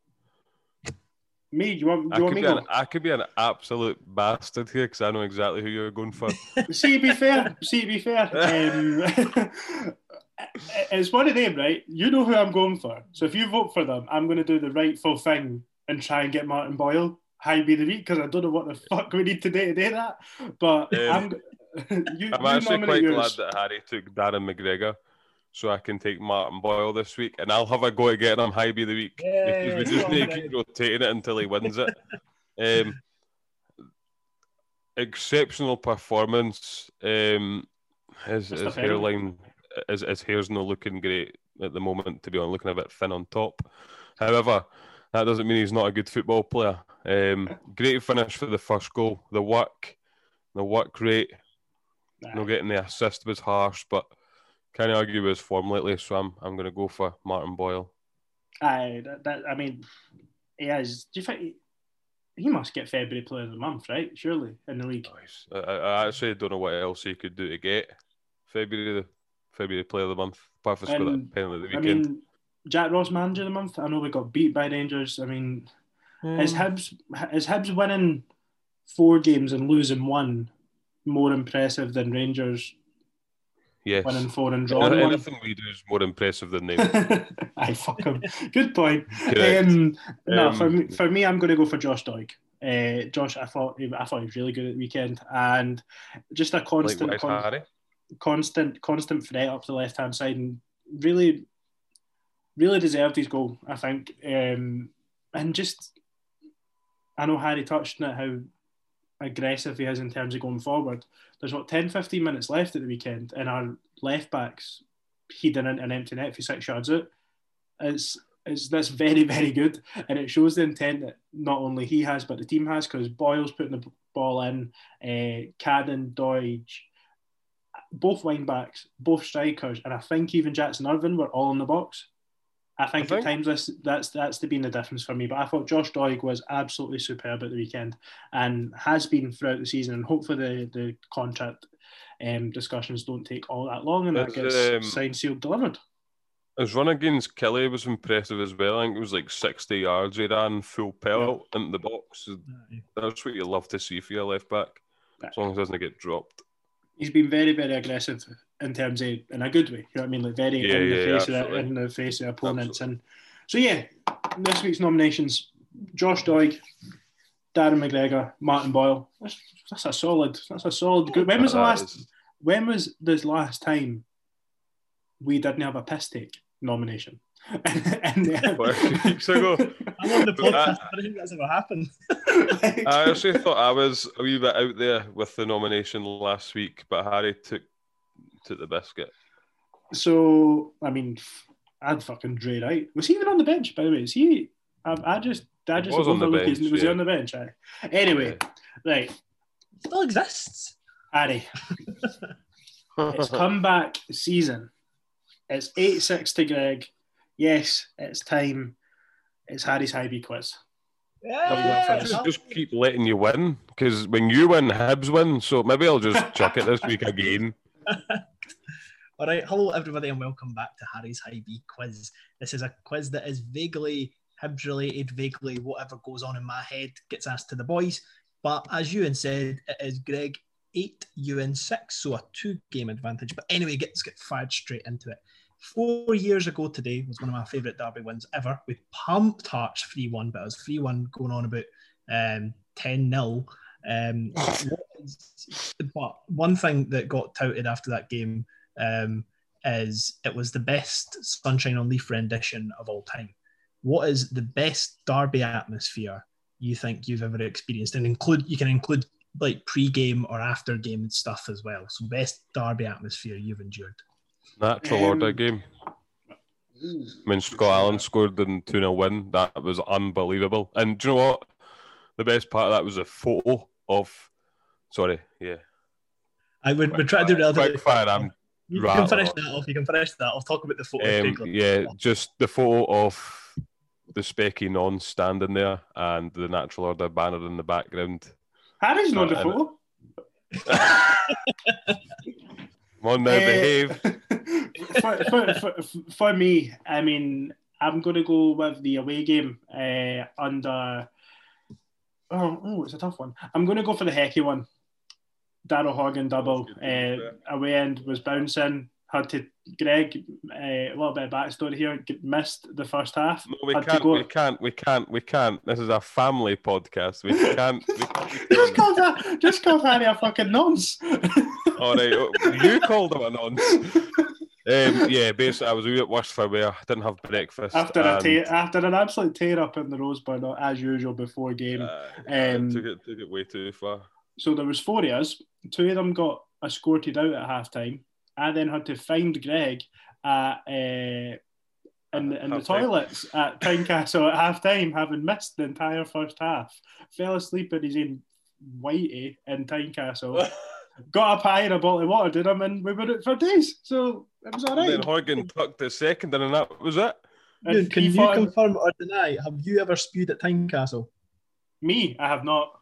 Me? Do you want? Do I you could, want me be to an, I could be an absolute bastard here because I know exactly who you're going for. (laughs) See, to be fair, see, to be fair, (laughs) um, (laughs) it's one of them, right? You know who I'm going for. So if you vote for them, I'm going to do the rightful thing and try and get Martin Boyle high be the week because I don't know what the fuck we need today to do that. But I'm. you, I'm you actually quite yours. glad that Harry took Darren McGregor so I can take Martin Boyle this week and I'll have a go at getting him high be the week. Yay, because we just need to keep rotating it until he wins it. Um, exceptional performance. Um, his, his hairline, his, his hair's not looking great at the moment, to be honest, looking a bit thin on top. However, that doesn't mean he's not a good football player. Um, great finish for the first goal. The work, the work rate, no getting the assist was harsh, but can't argue with his form lately. So I'm I'm going to go for Martin Boyle. Aye, that, that, I mean, he is. Do you think he, he must get February Player of the Month, right? Surely in the league. Nice. I, I I actually don't know what else he could do to get February the February Player of the Month. Apart from scoring that penalty at the I mean, Jack Ross Manager of the Month. I know we got beat by Rangers. I mean, is Hibs is Hibs winning four games and losing one more impressive than Rangers yes. winning four and drawing one? Anything we do is more impressive than them. (laughs) I fuck him. Good point. Um, no, Um, for me, for me, I'm going to go for Josh Doig. Uh, Josh, I thought he, I thought he was really good at the weekend, and just a constant, Likewise, con- constant, constant threat up the left hand side, and really, really deserved his goal. I think, um, and just, I know Harry touched on it how aggressive he is in terms of going forward. There's what 10, 15 minutes left at the weekend, and our left backs heading into an empty net for six yards out. It's it's that's very very good, and it shows the intent that not only he has but the team has because Boyle's putting the ball in, uh, Cadden, Doig, both wing backs, both strikers, and I think even Jackson Irvine were all in the box. I think, I at times this, that's that's the been the difference for me. But I thought Josh Doig was absolutely superb at the weekend and has been throughout the season. And hopefully the the contract um, discussions don't take all that long and that gets um, signed, sealed, delivered. His run against Killie was impressive as well. I think it was like 60 yards. He ran full pelt into the box. That's what you love to see for your left back, as long as it doesn't get dropped. He's been very very aggressive in terms of in a good way. You know what I mean? Like very Yeah, in the yeah, face of absolutely. the, in the face of opponents. And so yeah, this week's nominations: Josh Doig, Darren McGregor, Martin Boyle. That's, that's a solid. That's a solid. Good. When was the last? When was this last time we didn't have a piss take nomination? And, What, a few weeks ago? I'm on the But I- podcast. I don't think that's ever happened. I actually thought I was a wee bit out there with the nomination last week, but Harry took took the biscuit. So, I mean, I'd fucking Dre Wright. Was he even on the bench, by the way? Is he? I, I just, I just was on the overlooked his- bench, Was he yeah. on the bench? Aye. Anyway, right, Still exists. Harry. It's (laughs) comeback season. It's 8 6 to Greg. Yes, it's time. It's Harry's High B quiz. Yeah, just, just keep letting you win because when you win, Hibs win. So maybe I'll just chuck it this week again. (laughs) All right, hello everybody, and welcome back to Harry's High B quiz. This is a quiz that is vaguely Hibs related, vaguely whatever goes on in my head gets asked to the boys. But as Ewan said, it is Greg eight, Ewan six, so a two game advantage. But anyway, let's get fired straight into it. Four years ago today was one of my favourite derby wins ever. We pumped Hearts 3 1, but it was 3 1 going on about um, 10 0. Um, (laughs) but one thing that got touted after that game um, is it was the best Sunshine on Leith rendition of all time. What is the best derby atmosphere you think you've ever experienced? And include you can include like pre-game or after game stuff as well. So best derby atmosphere you've endured. Natural Um, order game. When Scott Allan scored the 2 0 win, that was unbelievable. And do you know what? The best part of that was a photo of. Sorry, yeah. I would, would try to do relatively. Quick fire, I'm You can finish on. that off. You can finish that. I'll talk about the photo. Um, yeah, just the photo of the specky non standing there and the natural order banner in the background. Harry's not the photo. (laughs) (laughs) Come on now, Eh, behave. (laughs) for, for, for, for me, I mean, I'm going to go with the away game uh, under. Oh, oh, it's a tough one. I'm going to go for the Hecky one. Daryl Horgan double. Uh, away end was bouncing. Had to. Greg, uh, a little bit of backstory here. Missed the first half. No, we can't, we can't, we can't, we can't. This is a family podcast. We (laughs) can't. We can't Just called, that, just called Harry a fucking nonce. All right, oh, you called him a nonce. Um, yeah, basically, I was a wee bit worse for wear. I didn't have breakfast. after a after an absolute tear up in the Rosebud as usual before game. uh, Um, took it, took it way too far. so there was four of us. Two of them got escorted out at half time. I then had to find Greg at uh, in the, in the Half-time. toilets at Tynecastle at half time, having missed the entire first half. Fell asleep in his own whitey in Tynecastle. (laughs) got a pie and a bottle of water, did him, and we were out for days. So it was all And then right. Horgan tucked the second, in and that was it. And Ewan, can you confirm or deny? Have you ever spewed at Tynecastle? Me, I have not.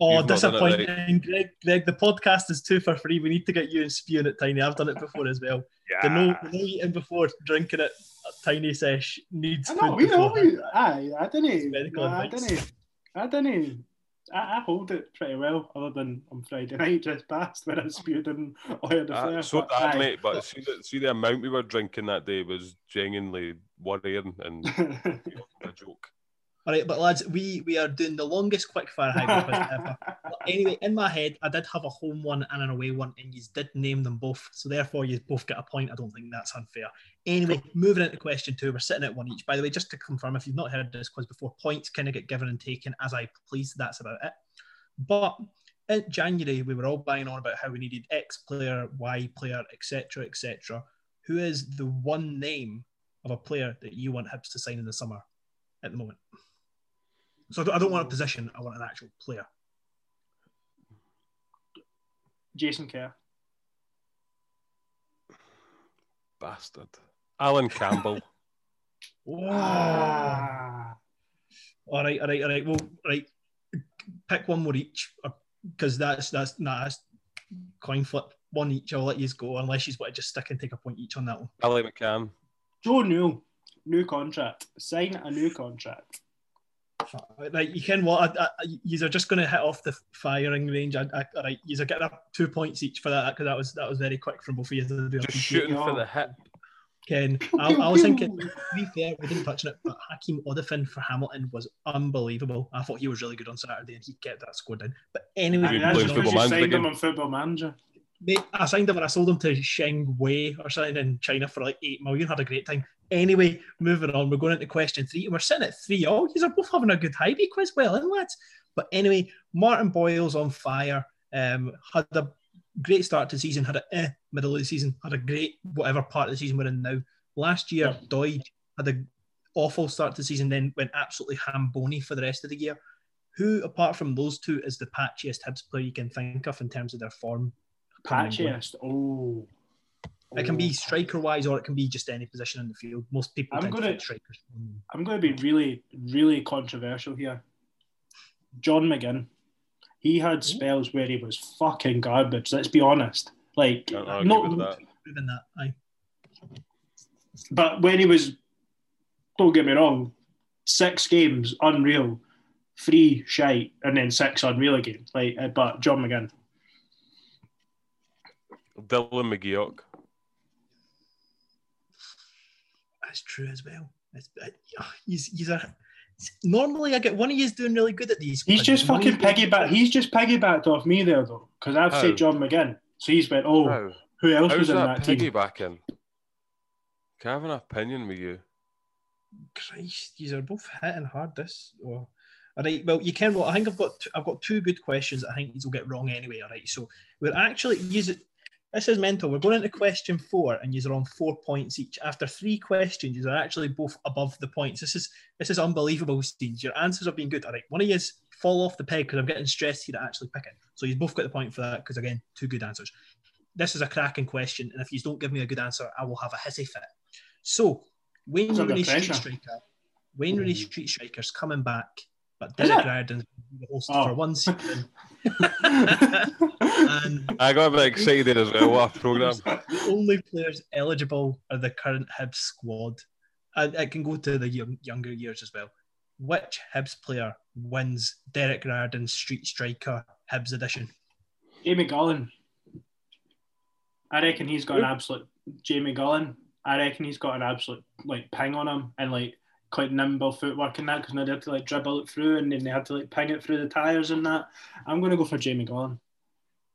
Oh, You've not done it, disappointing, Greg. Greg, the podcast is two for free. We need to get you and spewing it, Tiny. I've done it before as well. The no, the no eating before drinking it at Tiny Sesh needs I know, food we know. We, aye, I didn't. Medical I advice. didn't. I didn't. I, I hold it pretty well, other than on Friday night (laughs) just past when I spewed in oil the flare. so but that, mate, but see the, see the amount we were drinking that day was genuinely worrying and (laughs) a joke. All right, but lads, we we are doing the longest quickfire hyper (laughs) quiz ever. But anyway, in my head, I did have a home one and an away one, and you did name them both. So therefore, you both get a point. I don't think that's unfair. Anyway, moving into question two, we're sitting at one each. By the way, just to confirm, if you've not heard this quiz before, points kind of get given and taken as I please. That's about it. But in January, we were all banging on about how we needed X player, Y player, etc., etc. Who is the one name of a player that you want Hibs to sign in the summer at the moment? So I don't- I don't want a position. I want an actual player. Jason Kerr. Bastard. Allan Campbell. (laughs) Ah. All right, all right, all right. Well, right. Pick one more each, because that's that's nah, that's coin flip. One each. I'll let you go unless you want to just stick and take a point each on that one. Ali McCann. Joe Newell, new contract. Sign a new contract. Right, you can what? I, I, you are just going to hit off the firing range. I, I, all right, you are getting up two points each for that because that was that was very quick from both of you. to do. Just shooting you. for the hip. Ken, I, I was thinking, to be fair, we didn't touch on it, but Hakeem Odoffin for Hamilton was unbelievable. I thought he was really good on Saturday and he kept that score down. But anyway, He Aye, plays that's Football because you Manager signed him on Football Manager. mate, I signed him and I sold him to Sheng Wei or something in China for like 8 million. Had a great time. Anyway, moving on, we're going into question three and we're sitting at 3 all. You are both having a good high quiz, well, in lads. But anyway, Martin Boyle's on fire. Um, had a great start to the season, had a eh, middle of the season, had a great whatever part of the season we're in now. Last year, Yeah. Doig had a awful start to the season, then went absolutely ham bony for the rest of the year. Who, apart from those two, is the patchiest Hibs player you can think of in terms of their form? and? Patchiest. Oh. It can be Oh. striker wise, or it can be just any position in the field. Most people I'm gonna- to strikers. I'm going to be really, really controversial here. John McGinn. He had spells where he was fucking garbage. Let's be honest. Like, Can't argue that. That, aye. but when he was, don't get me wrong, six games unreal, three shite, and then six unreal again. Like, uh, but John McGinn. Dylan McGeoch. That's true as well. It's, uh, he's, he's a. Normally, I get one of you doing really good at these. He's just One of fucking you's piggyback. He's just piggybacked off me there though, because I've How? said John McGinn. So he's went, oh, How? who else How's was in that that, team? piggybacking? Can I have an opinion with you? Christ, these are both hitting hard. This. Oh. All right. Well, you can. Well, I think I've got. T- I've got two good questions. That I think these will get wrong anyway. All right. So we're actually using. This is mental. We're going into question four, and you're on four points each. After three questions, you are actually both above the points. This is this is unbelievable, Steve. Your answers have been good. All right. One of you fall off the peg because I'm getting stressed here to actually pick it. So you both got the point for that because again, two good answers. This is a cracking question, and if you don't give me a good answer, I will have a hissy fit. So Wayne Rooney Street. Striker. Wayne Rooney Street Strikers coming back, but Derek it? Riordan's the host Oh. for one season. (laughs) and I got a bit excited as well. What a program! (laughs) the only players eligible are the current Hibs squad. And it can go to the young, younger years as well. Which Hibs player wins Derek Riordan's Street Striker Hibs edition? Jamie Gullan. I reckon he's got an absolute Jamie Gullan. I reckon he's got an absolute like ping on him and like quite nimble footwork and that because now they had to like dribble it through and then they had to like ping it through the tires and that. I'm going to go for Jamie Gullan.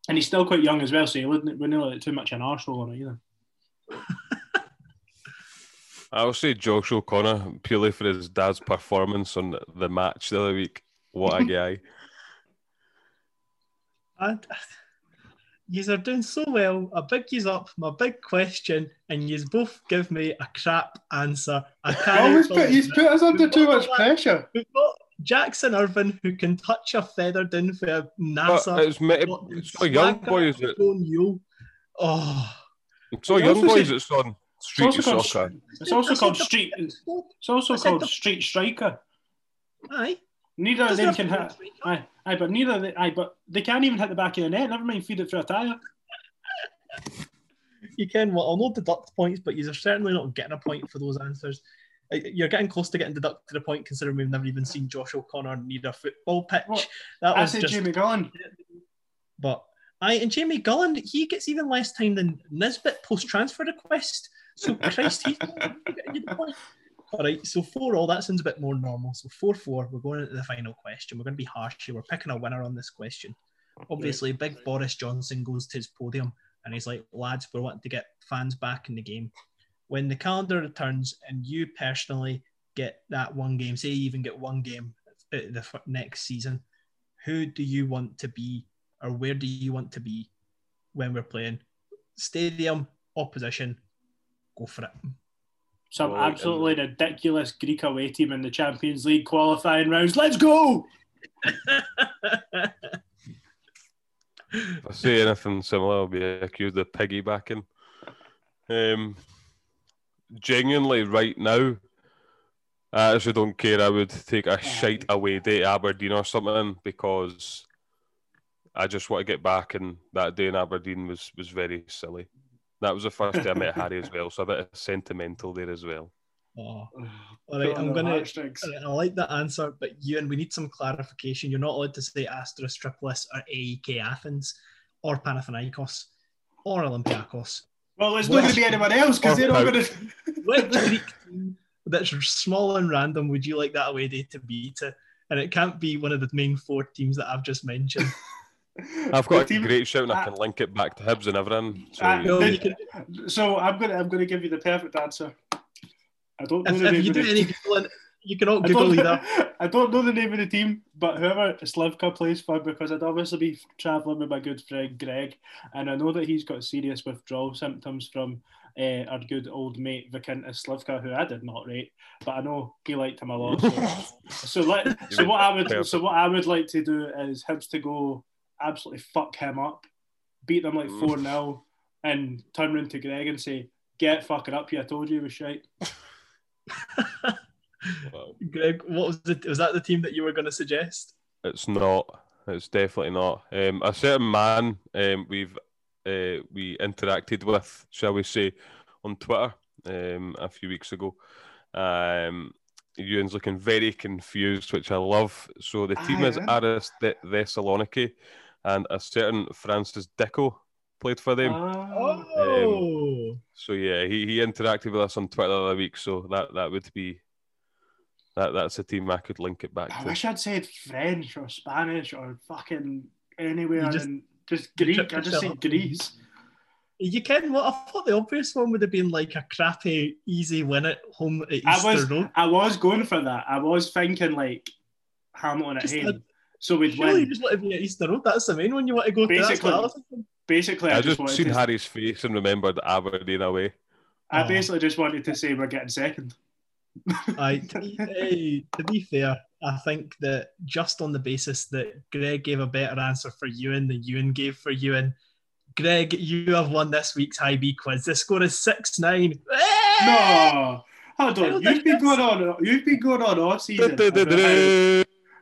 And he's still quite young as well, so he wouldn't wouldn't let too much an arsehole on it either. (laughs) I'll say Josh O'Connor purely for his dad's performance on the match the other week. What a (laughs) guy! And you are doing so well. I big yous up my big question, and yous both give me a crap answer. I can't. Always put, he's put us under too much pressure. We've got Jackson Irvine who can touch a feather down for a But NASA. it's, me- it's so young boys. That, You. Oh. it's so young also boys. said- It's on It's street also called, soccer. it's also called street. It's also called street striker. Aye. Neither of Doesn't them can to be hit. Aye, aye, but neither. Of the, aye, but they can't even hit the back of the net. Never mind feed it through a tire. You can. Well, I'll not deduct points, but you're certainly not getting a point for those answers. Uh, You're getting close to getting deducted a point, considering we've never even seen Josh O'Connor need a football pitch. That I was said just. Jamie Gullan. But I and Jamie Gullan, he gets even less time than Nisbet post transfer request. So Christ, he's getting the point. All right, so four all. That sounds a bit more normal. So four four. We're going into the final question. We're going to be harsh here. We're picking a winner on this question. Obviously, big Boris Johnson goes to his podium and he's like, "Lads, we're wanting to get fans back in the game." When the calendar returns and you personally get that one game, say you even get one game the next season, who do you want to be or where do you want to be when we're playing? Stadium, opposition, go for it. Some Well, absolutely ridiculous Greek away team in the Champions League qualifying rounds. Let's go! If (laughs) I say anything similar, I'll be accused of piggybacking. Um, genuinely, right now, I actually don't care. I would take a shite away day Aberdeen or something because I just want to get back. And that day in Aberdeen was was very silly. That was the first day I met Harry as well, so a bit of sentimental there as well. Oh. (sighs) All right, I'm gonna. Heartstrings. I like that answer, but Ewan, we need some clarification. You're not allowed to say Asteras Tripolis or AEK Athens or Panathinaikos or Olympiakos. Well, there's not going to be anyone else because they're all going to. Which Greek team that's small and random would you like that away day to be to? And it can't be one of the main four teams that I've just mentioned. (laughs) I've got The a team- great shout and I can link it back to Hibs and everything. So Ah, No, the- you can, So I'm gonna I'm gonna give you the perfect answer. I don't know if, the if name you of do the any team. googling, You cannot I Google don't, either. (laughs) I don't know the name of the team, but whoever Slivka plays for, because I'd obviously be travelling with my good friend Greg, and I know that he's got serious withdrawal symptoms from uh, our good old mate Vykintas Slivka, who I did not rate, but I know he liked him a lot. So, (laughs) so, let, so what I would so what I would like to do is Hibs to go absolutely fuck him up, beat them like four 0 and turn round to Greg and say, "Get fucking up, you! I told you it was shite." Wow. Greg, what was the was that the team that you were going to suggest? It's not. It's definitely not. Um, a certain man um, we've uh, we interacted with, shall we say, on Twitter um, a few weeks ago. Um, Ewan's looking very confused, which I love. So the team is Aye. Aris Th- Thessaloniki, and a certain Francis Dicko played for them. Oh, um, So yeah, he, he interacted with us on Twitter the other week. So that that would be that that's a team I could link it back to. I to. wish I'd said French or Spanish or fucking anywhere You just- and just Greek. I just yourself said. Greece. you can. What I thought the obvious one would have been like a crappy, easy win at home at I Easter was Road. I was going for that. I was thinking like Hamilton at Just home. A- so we'd Surely you just want to be at Easter Road. That's the main one you want to go to. Basically, what I. Basically, I, I just just wanted seen to, Harry's face and remembered Aberdeen away. I Oh. basically just wanted to say we're getting second. (laughs) Aye, to, be, eh, to be fair, I think that just on the basis that Greg gave a better answer for Ewan than Ewan gave for Ewan, Greg, you have won this week's high B quiz. The score is six nine. No, hold on. You've been that's- going on. You've been going on all season.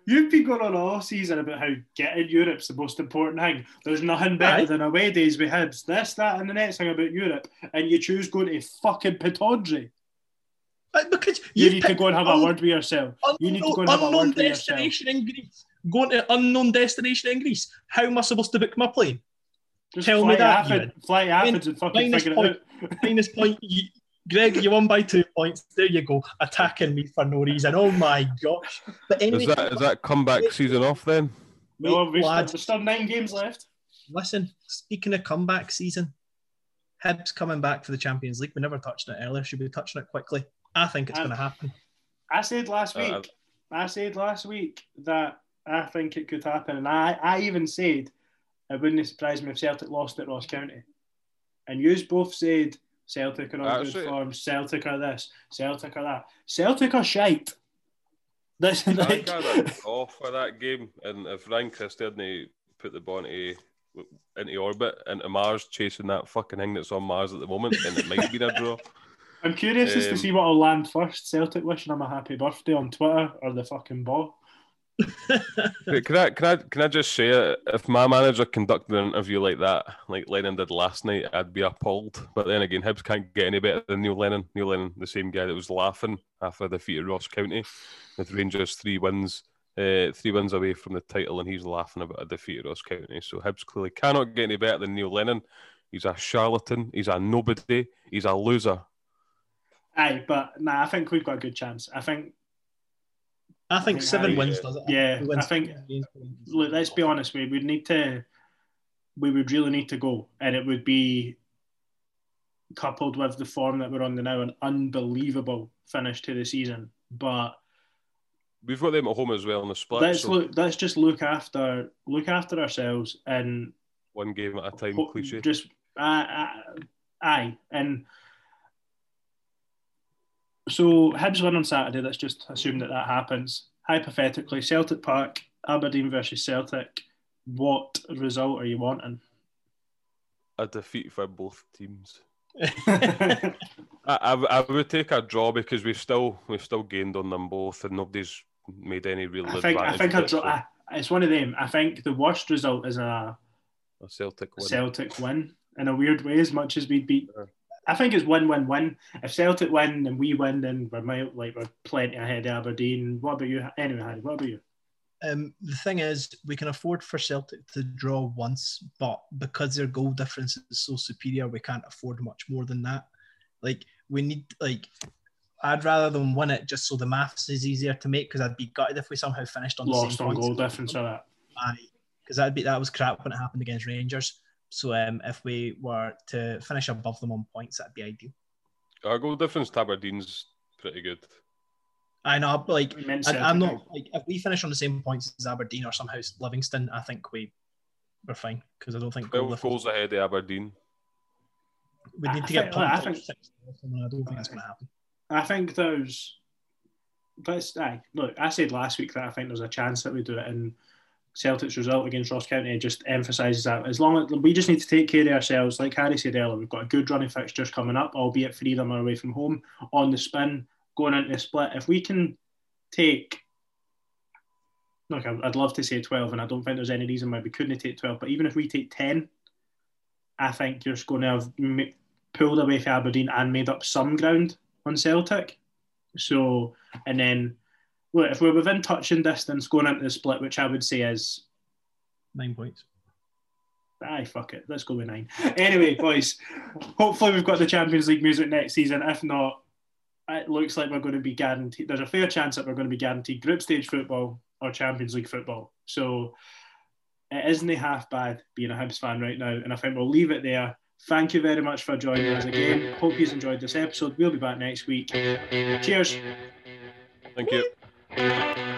You've been going on all season about how getting Europe's the most important thing. There's nothing better than away days with Hibs. This, that, and the next thing about Europe, and you choose going to fucking Pittodrie. Uh, Because You need to go and have a word with yourself. You need to go and have a unknown word with yourself. destination in Greece. Going to unknown destination in Greece. How am I supposed to book my plane? Just Tell me that, Athens, Ewan. fly to Athens and fucking figure it out. (laughs) Minus point. You, Greg, you won by two points. There you go. Attacking me for no reason. Oh my gosh. But anyway, Is that is that comeback season off then? No, wait, we've still, still nine games left. listen, speaking of comeback season, Hibs coming back for the Champions League. We never touched it earlier. Should we touch on it quickly? I think it's going to happen. I said last Uh, week. I said last week that I think it could happen, and I, I even said it wouldn't surprise me if Celtic lost at Ross County. And you both said Celtic are on Actually- good form, Celtic are this, Celtic are that, Celtic are shite. (laughs) This I like, had a for that game, and if Ryan Christie hadn't put the ball into, into orbit, into Mars, chasing that fucking thing that's on Mars at the moment, then it might have been a draw. (laughs) I'm curious as to Um, see what will land first. Celtic wishing him a happy birthday on Twitter or the fucking ball. Can I, can I can I just say? If my manager conducted an interview like that, like Lennon did last night, I'd be appalled. But then again, Hibs can't get any better than Neil Lennon. Neil Lennon, the same guy that was laughing after the defeat at Ross County, with Rangers three wins, uh, three wins away from the title, and he's laughing about a defeat at Ross County. So Hibs clearly cannot get any better than Neil Lennon. He's a charlatan. He's a nobody. He's a loser. Aye, but nah, I think we've got a good chance. I think I think seven Yeah. wins does it. Yeah, We win I think- look, let's be honest, we would need to, we would really need to go, and it would be coupled with the form that we're on the now, an unbelievable finish to the season. But We've got them at home as well in the split. let's so look, let's just look after look after ourselves and one game at a time. ho- Cliche. just aye, aye, and so Hibs win on Saturday. Let's just assume that that happens. Hypothetically, Celtic Park, Aberdeen versus Celtic. What result are you wanting? a defeat for both teams. (laughs) I, I, I would take a draw because we've still we've still gained on them both, and nobody's made any real I think I think of a draw, so I, it's one of them. I think the worst result is a a Celtic win. Celtic win in a weird way. As much as we beat, Yeah. I think it's win win win. If Celtic win and we win, then we're might, like we're plenty ahead of Aberdeen. What about you? Anyway, Harry, what about you? Um, the thing is, we can afford for Celtic to draw once, but because their goal difference is so superior, we can't afford much more than that. Like we need, like, I'd rather them win it just so the maths is easier to make. Because I'd be gutted if we somehow finished on the Lost on goal difference or that. because that'd be that was crap when it happened against Rangers. So um, if we were to finish above them on points, that'd be ideal. Our goal difference to Aberdeen's pretty good. I know, but like, I, I'm not like if we finish on the same points as Aberdeen or somehow Livingston, I think we we're fine because I don't think Twelve Goldlift- goals ahead of Aberdeen. we need I to get think- I think- six or. I don't think it's going to happen. I think there's. But aye, look, I said last week that I think there's a chance that we do it, and Celtic's result against Ross County just emphasises that. As long as we just need to take care of ourselves, like Harry said earlier, we've got a good running fixtures coming up, albeit three of them are away from home on the spin, going into the split. If we can take, look, I'd love to say 12, and I don't think there's any reason why we couldn't take 12, but even if we take 10, I think you're just going to have pulled away from Aberdeen and made up some ground on Celtic. So, and then, look, if we're within touching distance going into the split, which I would say is, Nine points. aye, fuck it, let's go with nine. Anyway, boys, hopefully we've got the Champions League music next season. If not, it looks like we're going to be guaranteed. There's a fair chance that we're going to be guaranteed group stage football or Champions League football. So it isn't half bad being a Hibs fan right now, and I think we'll leave it there. Thank you very much for joining us again. Hope you've enjoyed this episode. We'll be back next week. Cheers. Thank you. Thank you.